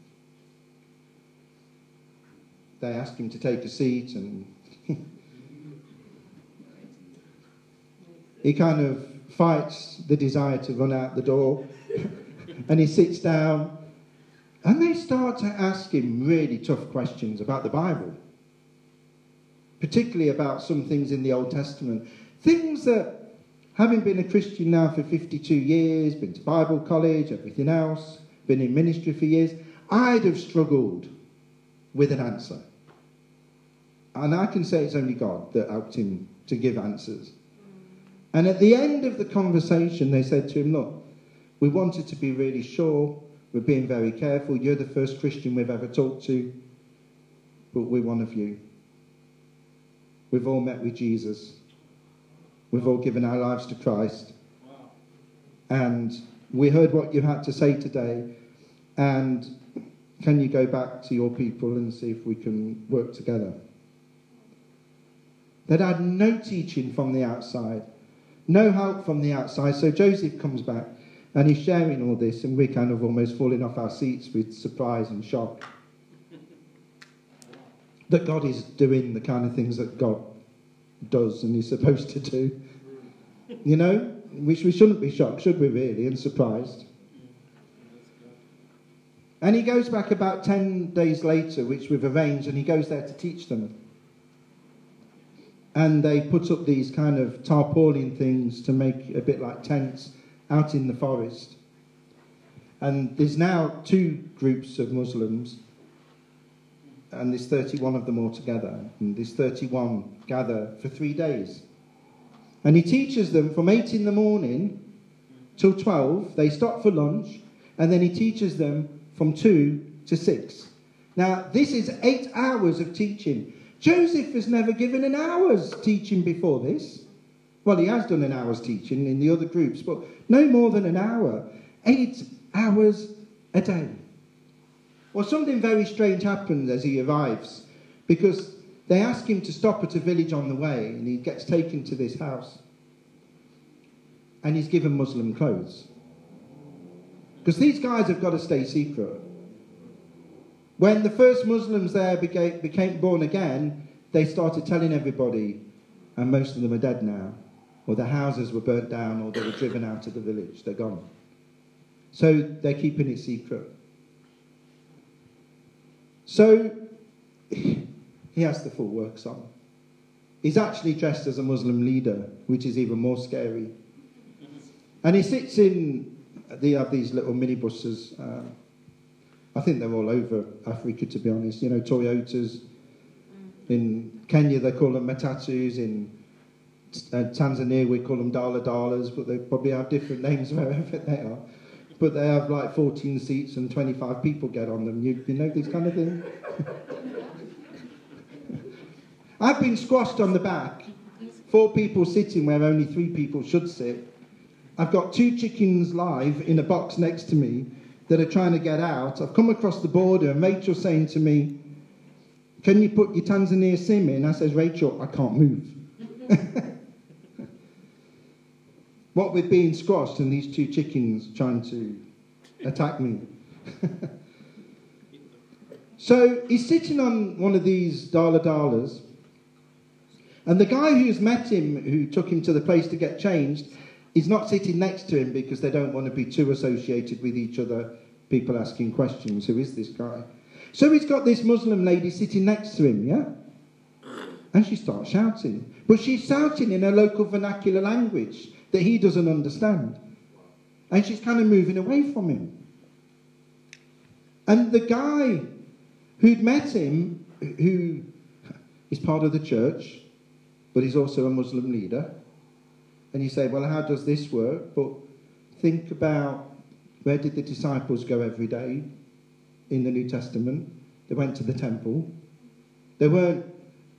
they ask him to take a seat, and he kind of fights the desire to run out the door, and he sits down, and they start to ask him really tough questions about the Bible, particularly about some things in the Old Testament. Things that, having been a Christian now for 52 years, been to Bible college, everything else, been in ministry for years, I'd have struggled with an answer. And I can say it's only God that helped him to give answers. And at the end of the conversation, they said to him, Look, we wanted to be really sure. We're being very careful. You're the first Christian we've ever talked to, but we're one of you. We've all met with Jesus. We've all given our lives to Christ. And we heard what you had to say today. And can you go back to your people and see if we can work together? They'd had no teaching from the outside, no help from the outside. So Joseph comes back and he's sharing all this, and we're kind of almost falling off our seats with surprise and shock that God is doing the kind of things that God does and is supposed to do. You know, we, we shouldn't be shocked, should we, really, and surprised. And he goes back about 10 days later, which we've arranged, and he goes there to teach them. And they put up these kind of tarpaulin things to make a bit like tents out in the forest. And there's now two groups of Muslims, and there's 31 of them all together. And these 31 gather for three days. And he teaches them from 8 in the morning till 12. They stop for lunch, and then he teaches them from 2 to 6. Now, this is eight hours of teaching. Joseph has never given an hour's teaching before this. Well, he has done an hour's teaching in the other groups, but no more than an hour. Eight hours a day. Well, something very strange happens as he arrives because they ask him to stop at a village on the way and he gets taken to this house. And he's given Muslim clothes. Because these guys have got to stay secret. When the first Muslims there became, became born again, they started telling everybody, and most of them are dead now, or their houses were burnt down, or they were driven out of the village. They're gone. So they're keeping it secret. So he has the full works on. He's actually dressed as a Muslim leader, which is even more scary. And he sits in, they have these little minibuses. Uh, I think they're all over Africa, to be honest. You know, Toyotas. In Kenya, they call them matatus. In uh, Tanzania, we call them dala dalas, but they probably have different names wherever they are. But they have like 14 seats and 25 people get on them. You, you know this kind of thing? I've been squashed on the back, four people sitting where only three people should sit. I've got two chickens live in a box next to me that are trying to get out. I've come across the border and Rachel's saying to me, Can you put your Tanzania SIM in? I says, Rachel, I can't move. what with being squashed and these two chickens trying to attack me. so he's sitting on one of these Dala Dalas, and the guy who's met him, who took him to the place to get changed, is not sitting next to him because they don't want to be too associated with each other, people asking questions. Who is this guy? So he's got this Muslim lady sitting next to him, yeah? And she starts shouting. But she's shouting in her local vernacular language that he doesn't understand. And she's kind of moving away from him. And the guy who'd met him, who is part of the church, but he's also a Muslim leader, and you say, well, how does this work? But think about where did the disciples go every day in the New Testament? They went to the temple. They weren't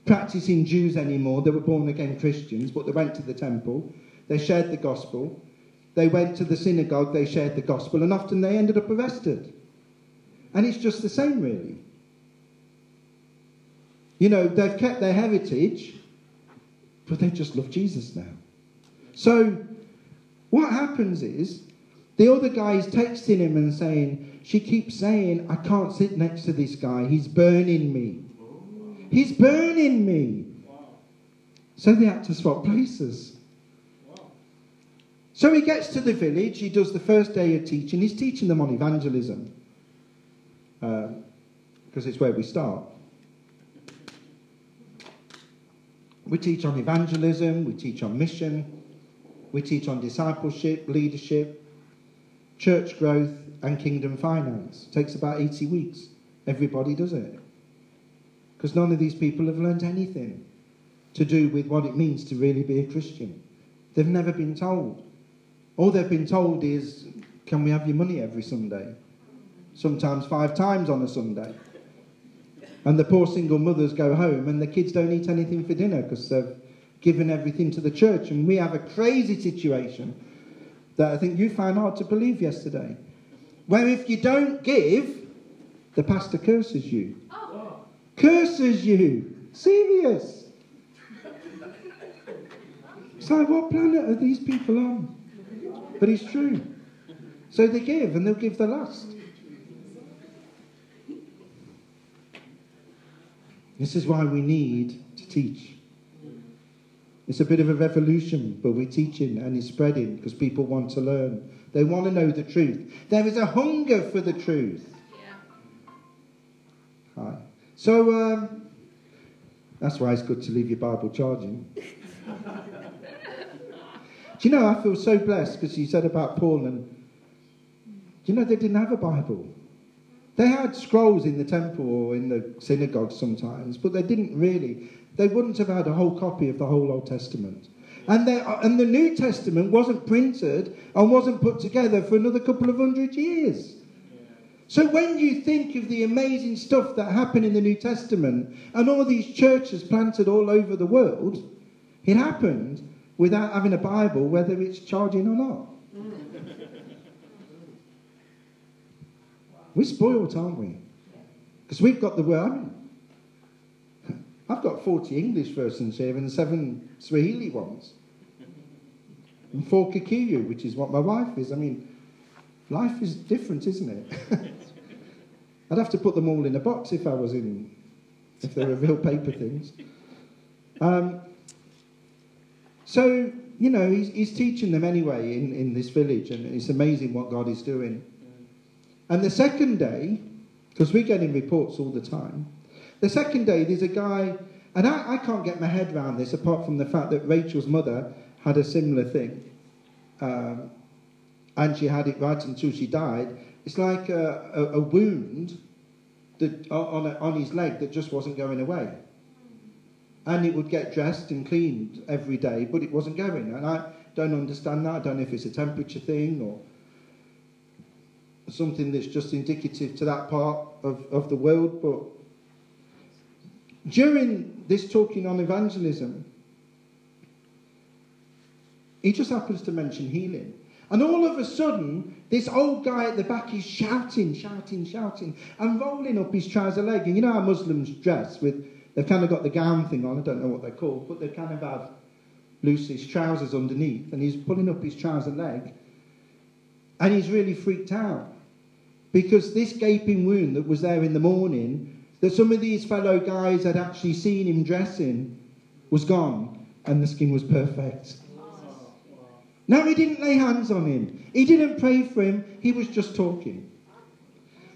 practicing Jews anymore. They were born again Christians, but they went to the temple. They shared the gospel. They went to the synagogue. They shared the gospel. And often they ended up arrested. And it's just the same, really. You know, they've kept their heritage, but they just love Jesus now. So, what happens is the other guy is texting him and saying, She keeps saying, I can't sit next to this guy. He's burning me. He's burning me. So they had to swap places. So he gets to the village, he does the first day of teaching, he's teaching them on evangelism. Because uh, it's where we start. We teach on evangelism, we teach on mission, we teach on discipleship, leadership, church growth, and kingdom finance. It takes about 80 weeks. Everybody does it. Because none of these people have learned anything to do with what it means to really be a Christian. They've never been told. All they've been told is, can we have your money every Sunday? Sometimes five times on a Sunday. And the poor single mothers go home and the kids don't eat anything for dinner because they've given everything to the church. And we have a crazy situation that I think you found hard to believe yesterday. Where if you don't give, the pastor curses you. Oh. Curses you. Serious. It's like, what planet are these people on? But it's true. So they give and they'll give the last. This is why we need to teach. It's a bit of a revolution, but we're teaching and it's spreading because people want to learn. They want to know the truth. There is a hunger for the truth. Yeah. Hi. So um, that's why it's good to leave your Bible charging. Do you know, I feel so blessed because you said about Paul and. Do you know they didn't have a Bible? They had scrolls in the temple or in the synagogue sometimes, but they didn't really. They wouldn't have had a whole copy of the whole Old Testament. And, and the New Testament wasn't printed and wasn't put together for another couple of hundred years. So when you think of the amazing stuff that happened in the New Testament and all these churches planted all over the world, it happened without having a Bible, whether it's charging or not. We're spoiled, aren't we? Because we've got the word. I've got 40 English versions here and seven Swahili ones. And four Kikuyu, which is what my wife is. I mean, life is different, isn't it? I'd have to put them all in a box if I was in, if they were real paper things. Um, so, you know, he's, he's teaching them anyway in, in this village, and it's amazing what God is doing. And the second day, because we're getting reports all the time, the second day there's a guy And I, I can't get my head around this apart from the fact that Rachel's mother had a similar thing. Um, and she had it right until she died. It's like a, a, a wound that, on, a, on his leg that just wasn't going away. And it would get dressed and cleaned every day, but it wasn't going. And I don't understand that. I don't know if it's a temperature thing or something that's just indicative to that part of, of the world. But during this talking on evangelism, he just happens to mention healing. And all of a sudden, this old guy at the back is shouting, shouting, shouting, and rolling up his trouser leg. And you know how Muslims dress with, they've kind of got the gown thing on, I don't know what they're called, but they kind of have loose trousers underneath, and he's pulling up his trouser leg. And he's really freaked out because this gaping wound that was there in the morning, that some of these fellow guys had actually seen him dressing, was gone, and the skin was perfect. No, he didn't lay hands on him. He didn't pray for him. He was just talking.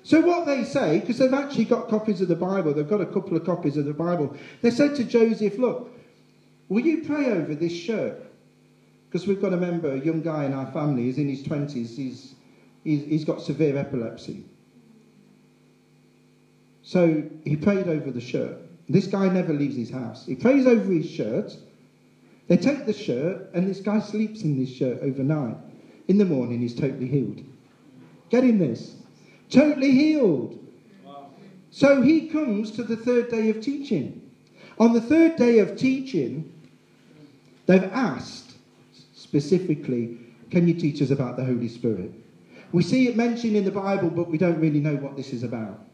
So what they say, because they've actually got copies of the Bible, they've got a couple of copies of the Bible. They said to Joseph, "Look, will you pray over this shirt? Because we've got a member, a young guy in our family. He's in his twenties. He's, he's he's got severe epilepsy. So he prayed over the shirt. This guy never leaves his house. He prays over his shirt." They take the shirt, and this guy sleeps in this shirt overnight. In the morning, he's totally healed. Getting this? Totally healed. So he comes to the third day of teaching. On the third day of teaching, they've asked specifically, Can you teach us about the Holy Spirit? We see it mentioned in the Bible, but we don't really know what this is about.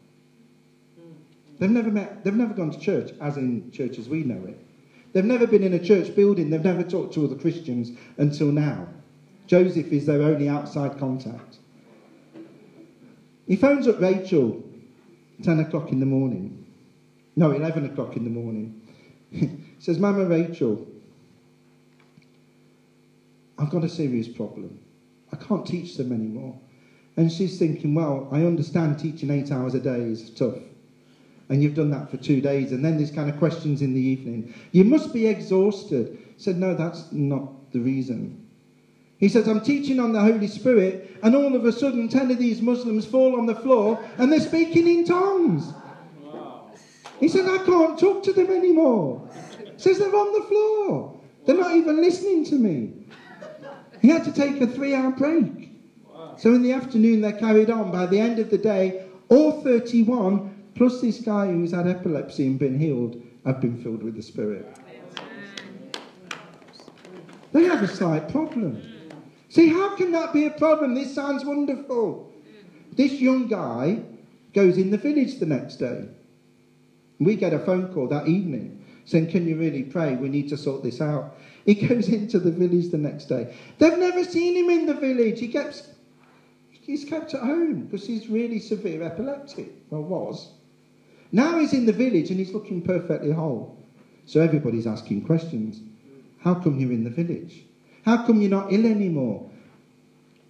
They've never met, they've never gone to church, as in church as we know it. They've never been in a church building, they've never talked to other Christians until now. Joseph is their only outside contact. He phones up Rachel 10 o'clock in the morning. No, 11 o'clock in the morning. says, Mama Rachel, I've got a serious problem. I can't teach them anymore. And she's thinking, well, I understand teaching eight hours a day is tough and you've done that for two days, and then there's kind of questions in the evening. You must be exhausted. Said, No, that's not the reason. He says, I'm teaching on the Holy Spirit, and all of a sudden, 10 of these Muslims fall on the floor and they're speaking in tongues. Wow. He said, I can't talk to them anymore. He says, They're on the floor. They're not even listening to me. He had to take a three hour break. Wow. So in the afternoon, they carried on. By the end of the day, all 31 Plus, this guy who's had epilepsy and been healed have been filled with the Spirit. They have a slight problem. See, how can that be a problem? This sounds wonderful. This young guy goes in the village the next day. We get a phone call that evening saying, Can you really pray? We need to sort this out. He goes into the village the next day. They've never seen him in the village. He kept, he's kept at home because he's really severe epileptic. Well, was. Now he's in the village and he's looking perfectly whole. So everybody's asking questions. How come you're in the village? How come you're not ill anymore?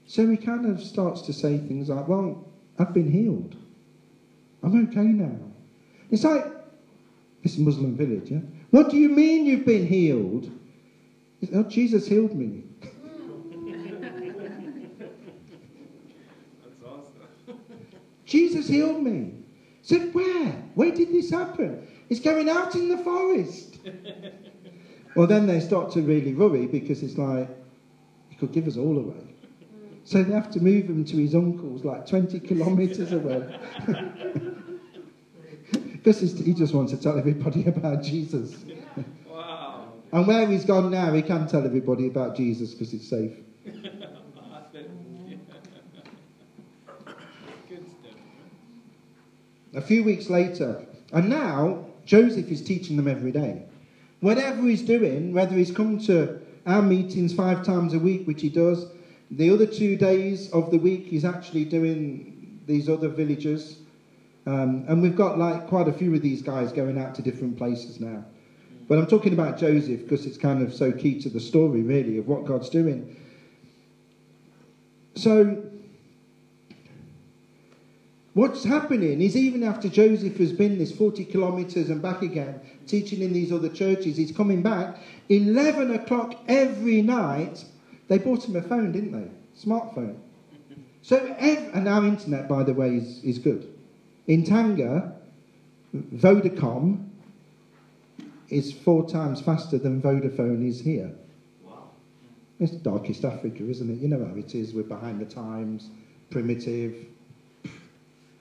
So he kind of starts to say things like, Well, I've been healed. I'm okay now. It's like this Muslim village, yeah? What do you mean you've been healed? Oh, Jesus healed me. That's awesome. Jesus healed me. Said, where? Where did this happen? It's going out in the forest. well, then they start to really worry because it's like, he could give us all away. So they have to move him to his uncle's like 20 kilometres away. because he just wants to tell everybody about Jesus. Wow. And where he's gone now, he can tell everybody about Jesus because it's safe. A few weeks later, and now Joseph is teaching them every day. Whatever he's doing, whether he's come to our meetings five times a week, which he does, the other two days of the week he's actually doing these other villages. Um, and we've got like quite a few of these guys going out to different places now. But I'm talking about Joseph because it's kind of so key to the story, really, of what God's doing. So what's happening is even after Joseph has been this 40 kilometres and back again, teaching in these other churches, he's coming back. 11 o'clock every night, they bought him a phone, didn't they? Smartphone. So, ev- and our internet, by the way, is, is good. In Tanga, Vodacom is four times faster than Vodafone is here. Wow. It's darkest Africa, isn't it? You know how it is. We're behind the times, primitive.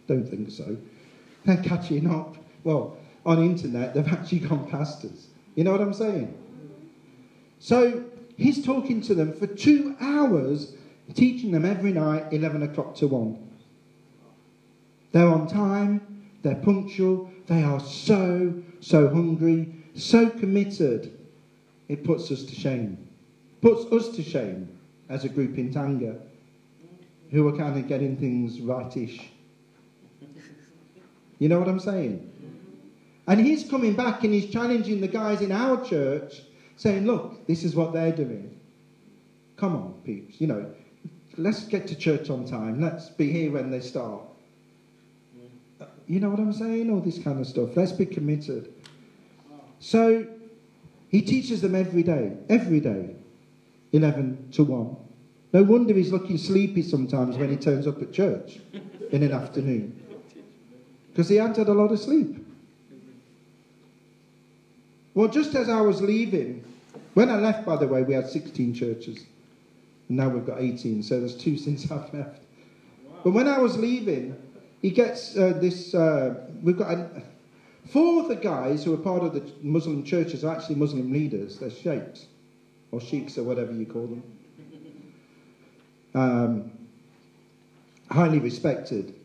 Don't think so. They're catching up. Well, on internet, they've actually gone past us. You know what I'm saying? So he's talking to them for two hours, teaching them every night, 11 o'clock to 1. They're on time, they're punctual, they are so, so hungry, so committed. It puts us to shame. Puts us to shame as a group in Tanga who are kind of getting things rightish. You know what I'm saying? And he's coming back and he's challenging the guys in our church, saying, Look, this is what they're doing. Come on, peeps, you know, let's get to church on time. Let's be here when they start. You know what I'm saying? All this kind of stuff. Let's be committed. So he teaches them every day, every day, 11 to 1. No wonder he's looking sleepy sometimes when he turns up at church in an afternoon. Because he hadn't had a lot of sleep. Well, just as I was leaving, when I left, by the way, we had 16 churches. And now we've got 18, so there's two since I've left. But when I was leaving, he gets uh, this. Uh, we've got four of the guys who are part of the Muslim churches are actually Muslim leaders. They're sheikhs, or sheiks, or whatever you call them. Um, highly respected.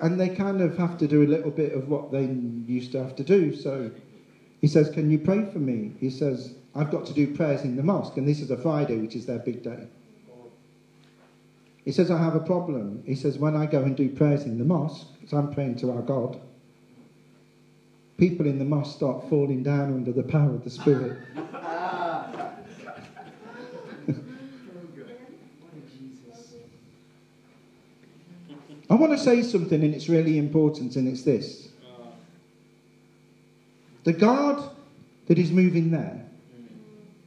And they kind of have to do a little bit of what they used to have to do. So he says, Can you pray for me? He says, I've got to do prayers in the mosque, and this is a Friday, which is their big day. He says, I have a problem. He says, when I go and do prayers in the mosque, because I'm praying to our God, people in the mosque start falling down under the power of the Spirit. I want to say something, and it's really important, and it's this. The God that is moving there.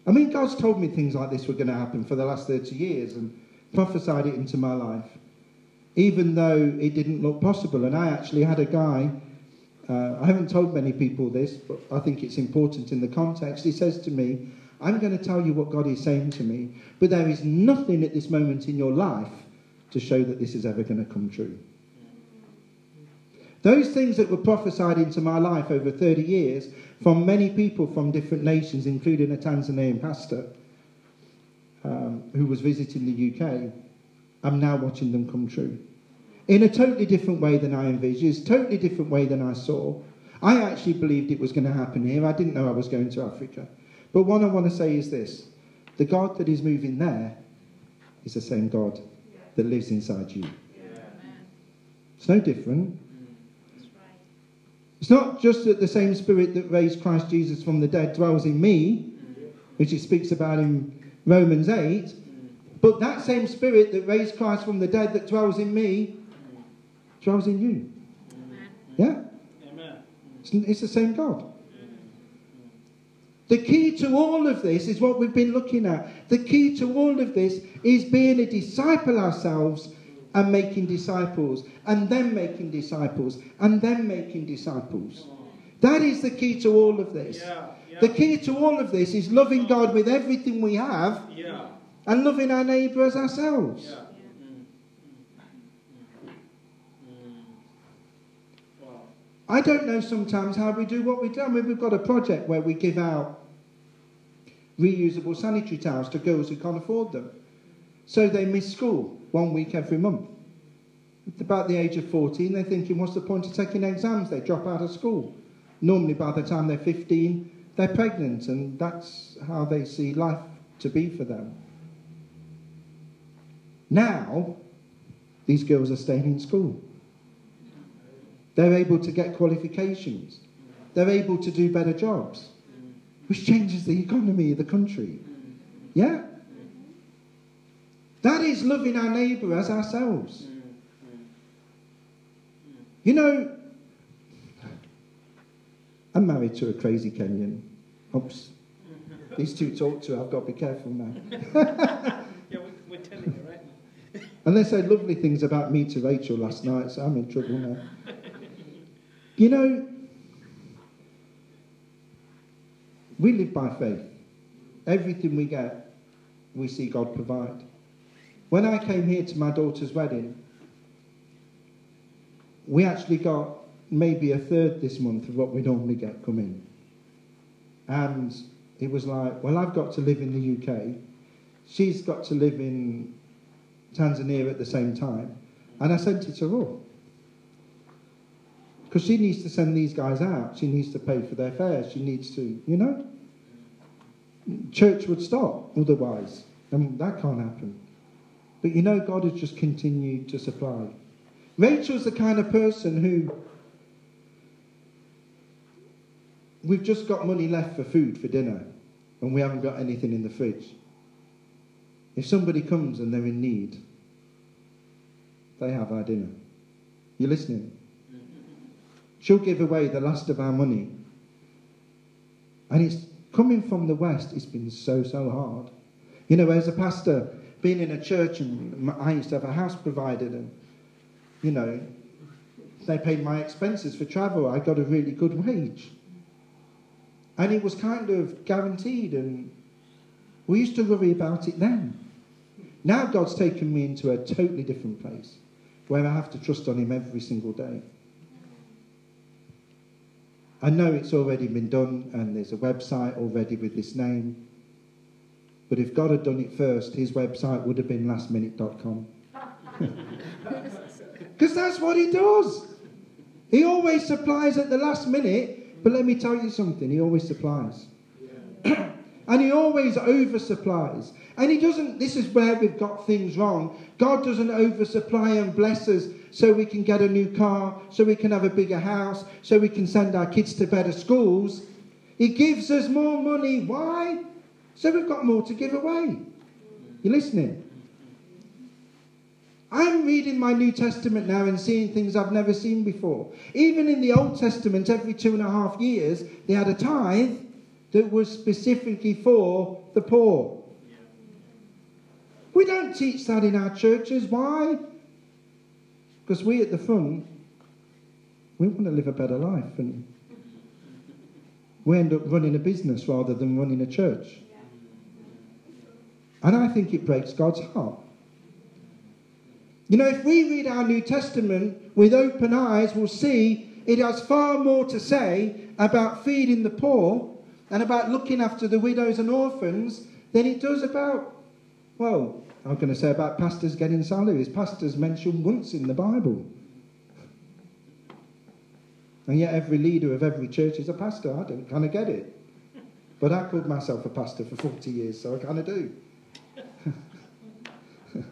I mean, God's told me things like this were going to happen for the last 30 years and prophesied it into my life, even though it didn't look possible. And I actually had a guy, uh, I haven't told many people this, but I think it's important in the context. He says to me, I'm going to tell you what God is saying to me, but there is nothing at this moment in your life to show that this is ever going to come true. Those things that were prophesied into my life over 30 years from many people from different nations, including a Tanzanian pastor um, who was visiting the UK, I'm now watching them come true. In a totally different way than I envisaged, totally different way than I saw. I actually believed it was going to happen here. I didn't know I was going to Africa. But what I want to say is this the God that is moving there is the same God that lives inside you. It's no different. It's not just that the same spirit that raised Christ Jesus from the dead dwells in me, which it speaks about in Romans 8, but that same spirit that raised Christ from the dead that dwells in me dwells in you. Yeah? Amen. It's, it's the same God. The key to all of this is what we've been looking at. The key to all of this is being a disciple ourselves and making disciples, and then making disciples, and then making disciples. That is the key to all of this. Yeah, yeah. The key to all of this is loving God with everything we have Yeah. and loving our neighbour as ourselves. Yeah. Mm. Mm. Wow. I don't know sometimes how we do what we do. I mean, we've got a project where we give out reusable sanitary towels to girls who can't afford them. So they miss school one week every month. At about the age of 14, they're thinking, what's the point of taking exams? They drop out of school. Normally, by the time they're 15, they're pregnant, and that's how they see life to be for them. Now, these girls are staying in school. They're able to get qualifications. They're able to do better jobs, which changes the economy of the country. Yeah? That is loving our neighbour as ourselves. You know, I'm married to a crazy Kenyan. Oops. These two talk to her, I've got to be careful now. Yeah, we, we're telling you right now. And they said lovely things about me to Rachel last night, so I'm in trouble now. You know, we live by faith. Everything we get, we see God provide. When I came here to my daughter's wedding, we actually got maybe a third this month of what we normally get coming. And it was like, well, I've got to live in the UK. She's got to live in Tanzania at the same time. And I sent it to her. Because she needs to send these guys out. She needs to pay for their fares. She needs to, you know? Church would stop otherwise. And that can't happen. But you know, God has just continued to supply. Rachel's the kind of person who we've just got money left for food for dinner and we haven't got anything in the fridge. If somebody comes and they're in need, they have our dinner. You listening? She'll give away the last of our money. And it's coming from the West, it's been so, so hard. You know, as a pastor, being in a church, and I used to have a house provided, and, you know, they paid my expenses for travel. I got a really good wage. And it was kind of guaranteed, and we used to worry about it then. Now God's taken me into a totally different place where I have to trust on Him every single day. I know it's already been done and there's a website already with this name. But if God had done it first, his website would have been lastminute.com. Because that's what he does. He always supplies at the last minute, but let me tell you something, he always supplies. and he always oversupplies. And he doesn't, this is where we've got things wrong. God doesn't oversupply and bless us so we can get a new car, so we can have a bigger house, so we can send our kids to better schools. He gives us more money. Why? So we've got more to give away. You listening? I'm reading my New Testament now and seeing things I've never seen before. Even in the Old Testament, every two and a half years, they had a tithe that was specifically for the poor. We don't teach that in our churches. Why? Because we at the front, we want to live a better life and we end up running a business rather than running a church. And I think it breaks God's heart. You know, if we read our New Testament with open eyes, we'll see it has far more to say about feeding the poor and about looking after the widows and orphans than it does about, well, I'm going to say about pastors getting salaries. Pastors mentioned once in the Bible. And yet every leader of every church is a pastor. I don't kind of get it. But I called myself a pastor for 40 years, so I kind of do.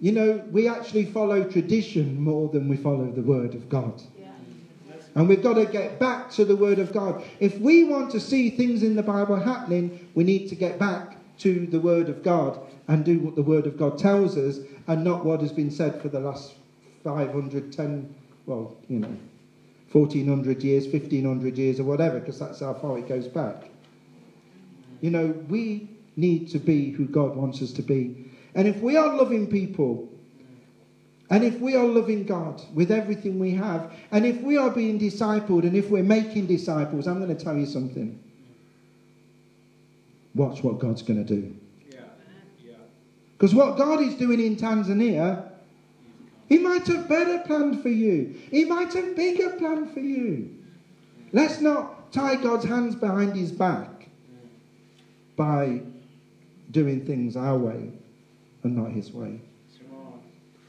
you know, we actually follow tradition more than we follow the Word of God. And we've got to get back to the Word of God. If we want to see things in the Bible happening, we need to get back to the Word of God and do what the Word of God tells us and not what has been said for the last 510, well, you know, 1400 years, 1500 years, or whatever, because that's how far it goes back. You know, we need to be who God wants us to be. And if we are loving people, and if we are loving God with everything we have, and if we are being discipled, and if we're making disciples, I'm going to tell you something. Watch what God's going to do. Yeah. Yeah. Because what God is doing in Tanzania, He might have better planned for you. He might have bigger planned for you. Let's not tie God's hands behind His back by doing things our way and not His way.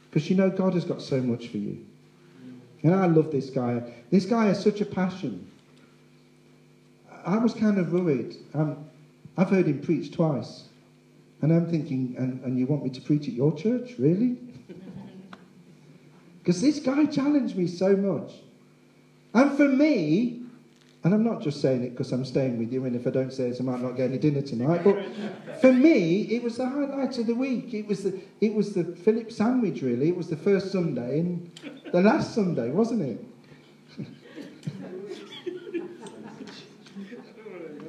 Because you know God has got so much for you. And I love this guy. This guy has such a passion. I was kind of worried. Um, I've heard him preach twice. And I'm thinking, and, and you want me to preach at your church? Really? Because this guy challenged me so much. And for me, And I'm not just saying it because I'm staying with you, and if I don't say it, I might not get any dinner tonight. But for me, it was the highlight of the week. It was the, it was the Philip sandwich, really. It was the first Sunday and the last Sunday, wasn't it?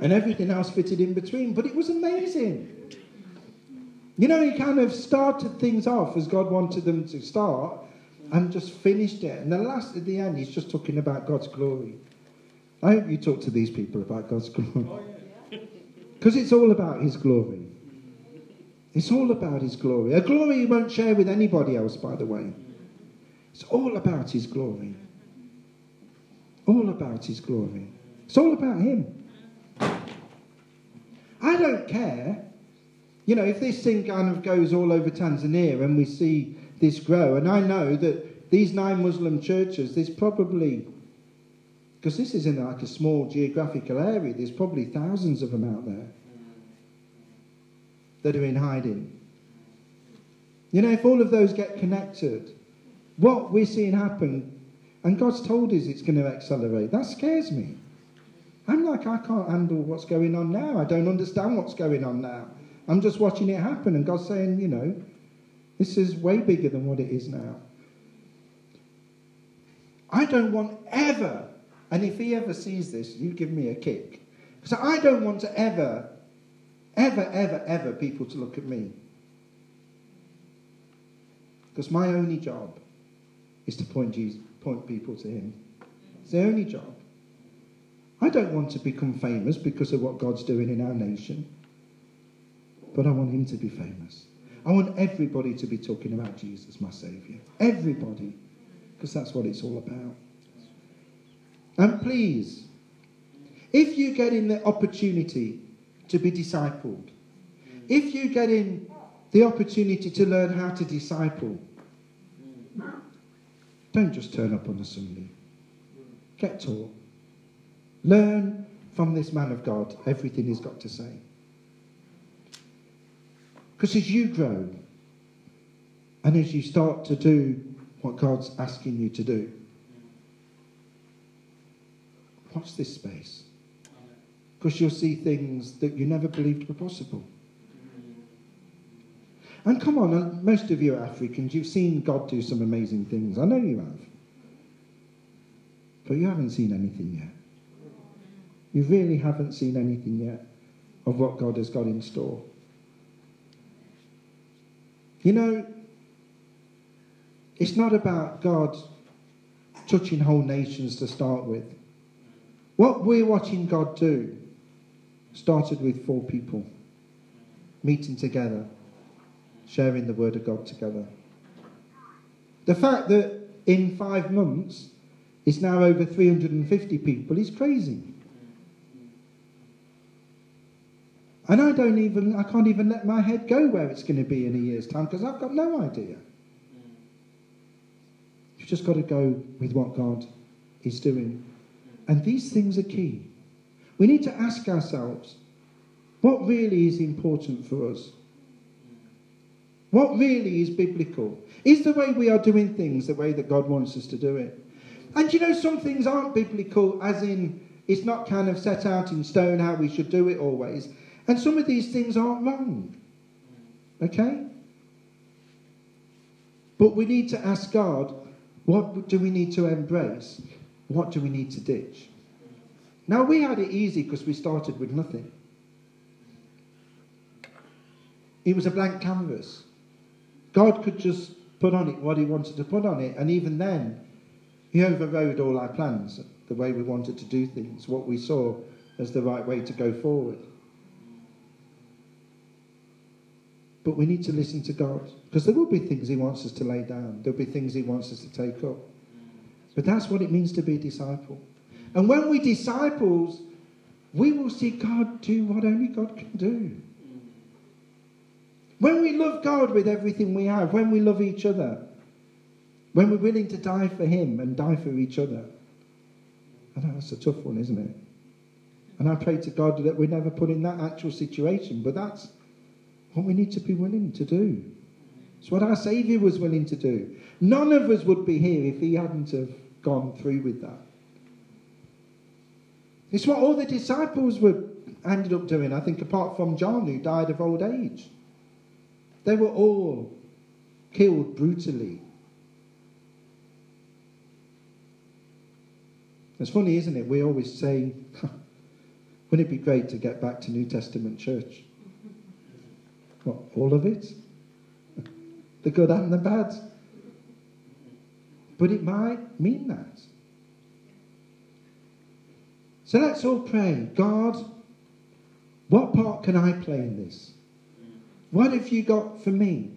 And everything else fitted in between. But it was amazing. You know, he kind of started things off as God wanted them to start and just finished it. And the last, at the end, he's just talking about God's glory. I hope you talk to these people about God's glory. Oh, because it's all about his glory. It's all about his glory. A glory he won't share with anybody else, by the way. It's all about his glory. All about his glory. It's all about him. I don't care. You know, if this thing kind of goes all over Tanzania and we see this grow, and I know that these nine Muslim churches, there's probably, because this is in like a small geographical area, there's probably thousands of them out there that are in hiding. You know, if all of those get connected, what we're seeing happen, and God's told us it's going to accelerate, that scares me. I'm like, I can't handle what's going on now. I don't understand what's going on now. I'm just watching it happen, and God's saying, you know, this is way bigger than what it is now. I don't want ever, and if he ever sees this, you give me a kick. Because I don't want to ever, ever, ever, ever people to look at me. Because my only job is to point, Jesus, point people to him. It's the only job. I don't want to become famous because of what God's doing in our nation, but I want Him to be famous. I want everybody to be talking about Jesus, my Saviour. Everybody, because that's what it's all about. And please, if you get in the opportunity to be discipled, if you get in the opportunity to learn how to disciple, don't just turn up on a Sunday. Get taught. Learn from this man of God everything he's got to say. Because as you grow and as you start to do what God's asking you to do, watch this space. Because you'll see things that you never believed were possible. And come on, uh, most of you are Africans. You've seen God do some amazing things. I know you have. But you haven't seen anything yet. You really haven't seen anything yet of what God has got in store. You know, it's not about God touching whole nations to start with. What we're watching God do started with four people meeting together, sharing the Word of God together. The fact that in five months it's now over 350 people is crazy. And I don't even, I can't even let my head go where it's going to be in a year's time because I've got no idea. You've just got to go with what God is doing. And these things are key. We need to ask ourselves what really is important for us? What really is biblical? Is the way we are doing things the way that God wants us to do it? And you know, some things aren't biblical, as in it's not kind of set out in stone how we should do it always. And some of these things aren't wrong. Okay? But we need to ask God, what do we need to embrace? What do we need to ditch? Now, we had it easy because we started with nothing. It was a blank canvas. God could just put on it what He wanted to put on it, and even then, He overrode all our plans, the way we wanted to do things, what we saw as the right way to go forward. But we need to listen to God because there will be things He wants us to lay down, there'll be things He wants us to take up. But that's what it means to be a disciple. And when we disciples, we will see God do what only God can do. When we love God with everything we have, when we love each other, when we're willing to die for Him and die for each other, I know that's a tough one, isn't it? And I pray to God that we're never put in that actual situation, but that's what we need to be willing to do. It's what our Saviour was willing to do. None of us would be here if he hadn't have gone through with that. It's what all the disciples were ended up doing, I think, apart from John, who died of old age. They were all killed brutally. It's funny, isn't it? We always say, wouldn't it be great to get back to New Testament church? What, all of it? The good and the bad? But it might mean that. So let's all pray. God, what part can I play in this? What have you got for me?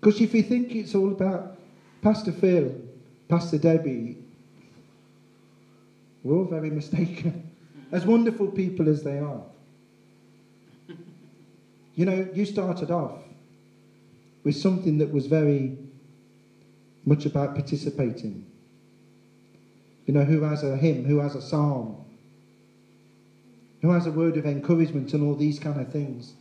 Because if you think it's all about Pastor Phil, Pastor Debbie, we're all very mistaken. As wonderful people as they are. You know, you started off with something that was very much about participating. You know, who has a hymn, who has a psalm, who has a word of encouragement and all these kind of things.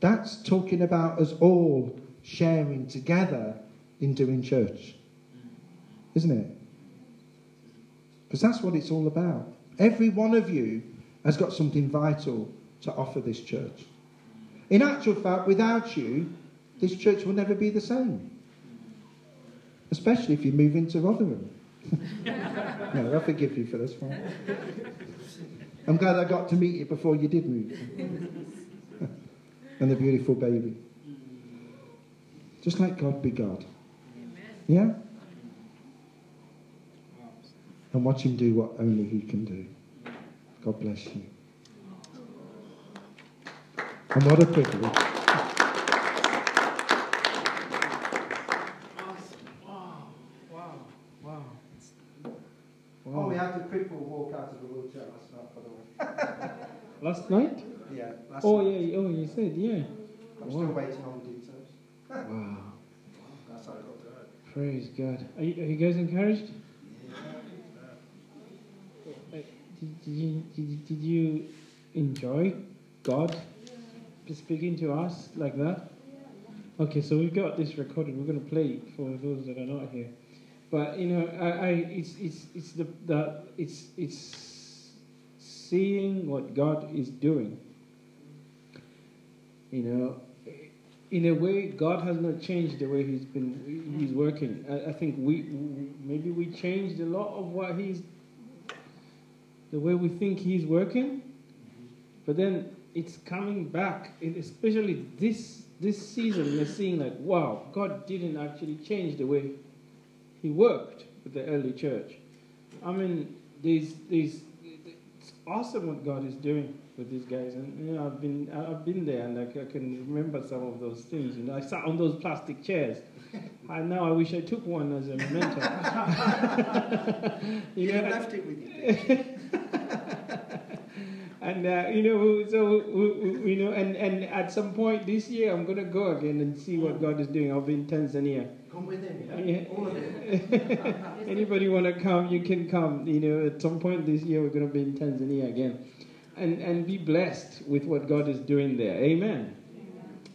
That's talking about us all sharing together in doing church, isn't it? Because that's what it's all about. Every one of you has got something vital to offer this church. In actual fact, without you, this church will never be the same. Especially if you move into Rotherham. no, I forgive you for this one. I'm glad I got to meet you before you did move. and the beautiful baby. Just let God be God. Yeah? And watch Him do what only He can do. God bless you. And what a privilege. Wow, wow, wow. Oh, we had the cripple walk out of the wheelchair last night, by the way. Last night? Yeah, last Oh, night. yeah, oh, you said, yeah. I'm still waiting on the details. Wow. That's how I got to. Praise God. Are you, are you guys encouraged? Uh, Did, did, you, did, did you enjoy God speaking to us like that? Okay, so we've got this recorded. We're going to play for those that are not here. But you know, I, I it's it's it's the, the it's it's seeing what God is doing. You know, in a way, God has not changed the way He's been He's working. I, I think we maybe we changed a lot of what He's the way we think He's working, but then it's coming back. And especially this this season, we're seeing like, wow, God didn't actually change the way He worked with the early church. I mean, there's there's it's awesome what God is doing with these guys, and you know, I've been I've been there, and like I can remember some of those things. You know, I sat on those plastic chairs. I now I wish I took one as a memento. you You know, left it with you. and uh, you know, so you know, and, and at some point this year, I'm gonna go again and see what God is doing. I'll be in Tanzania. Come with him. Yeah. Anybody want to come? You can come. You know, at some point this year, we're gonna be in Tanzania again, and and be blessed with what God is doing there. Amen.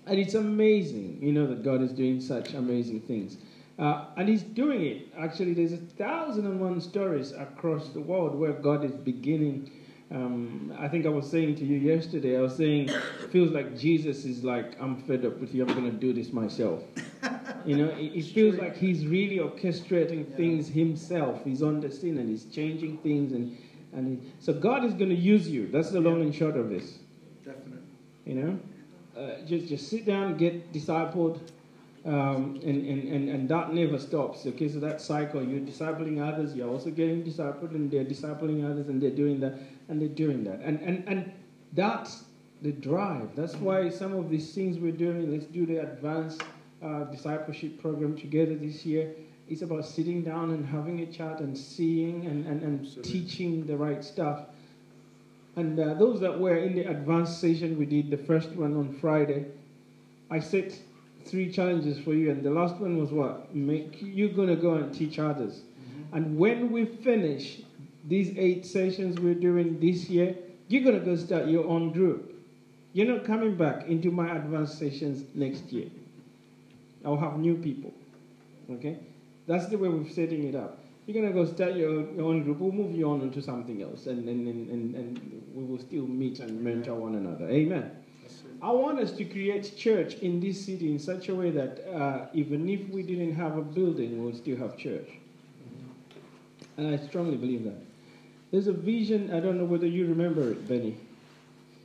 And it's amazing, you know, that God is doing such amazing things. Uh, and He's doing it. Actually, there's a thousand and one stories across the world where God is beginning. Um, I think I was saying to you yesterday, I was saying, it feels like Jesus is like, I'm fed up with you, I'm going to do this myself. You know, it, it feels like He's really orchestrating things Himself. He's on the scene and He's changing things. And, and he, so God is going to use you. That's the long and short of this. Definitely. You know, uh, just just sit down, get discipled, um, and, and, and, and that never stops. Okay, so that cycle, you're discipling others, you're also getting discipled, and they're discipling others, and they're doing that, and they're doing that, and and and that's the drive. That's why some of these things we're doing. Let's do the advanced uh, discipleship program together this year. It's about sitting down and having a chat and seeing and, and, and Absolutely. teaching the right stuff. And uh, those that were in the advanced session, we did the first one on Friday. I set three challenges for you, and the last one was what? Make you're gonna go and teach others. And when we finish these eight sessions we're doing this year, you're gonna go start your own group. You're not coming back into my advanced sessions next year. I'll have new people. Okay? That's the way we're setting it up. you're going to go start your, your own group. We'll move you on into something else, and, and, and, and, and we will still meet and mentor one another. Amen. I want us to create church in this city in such a way that uh, even if we didn't have a building, we'll still have church. And I strongly believe that. There's a vision, I don't know whether you remember it, Benny.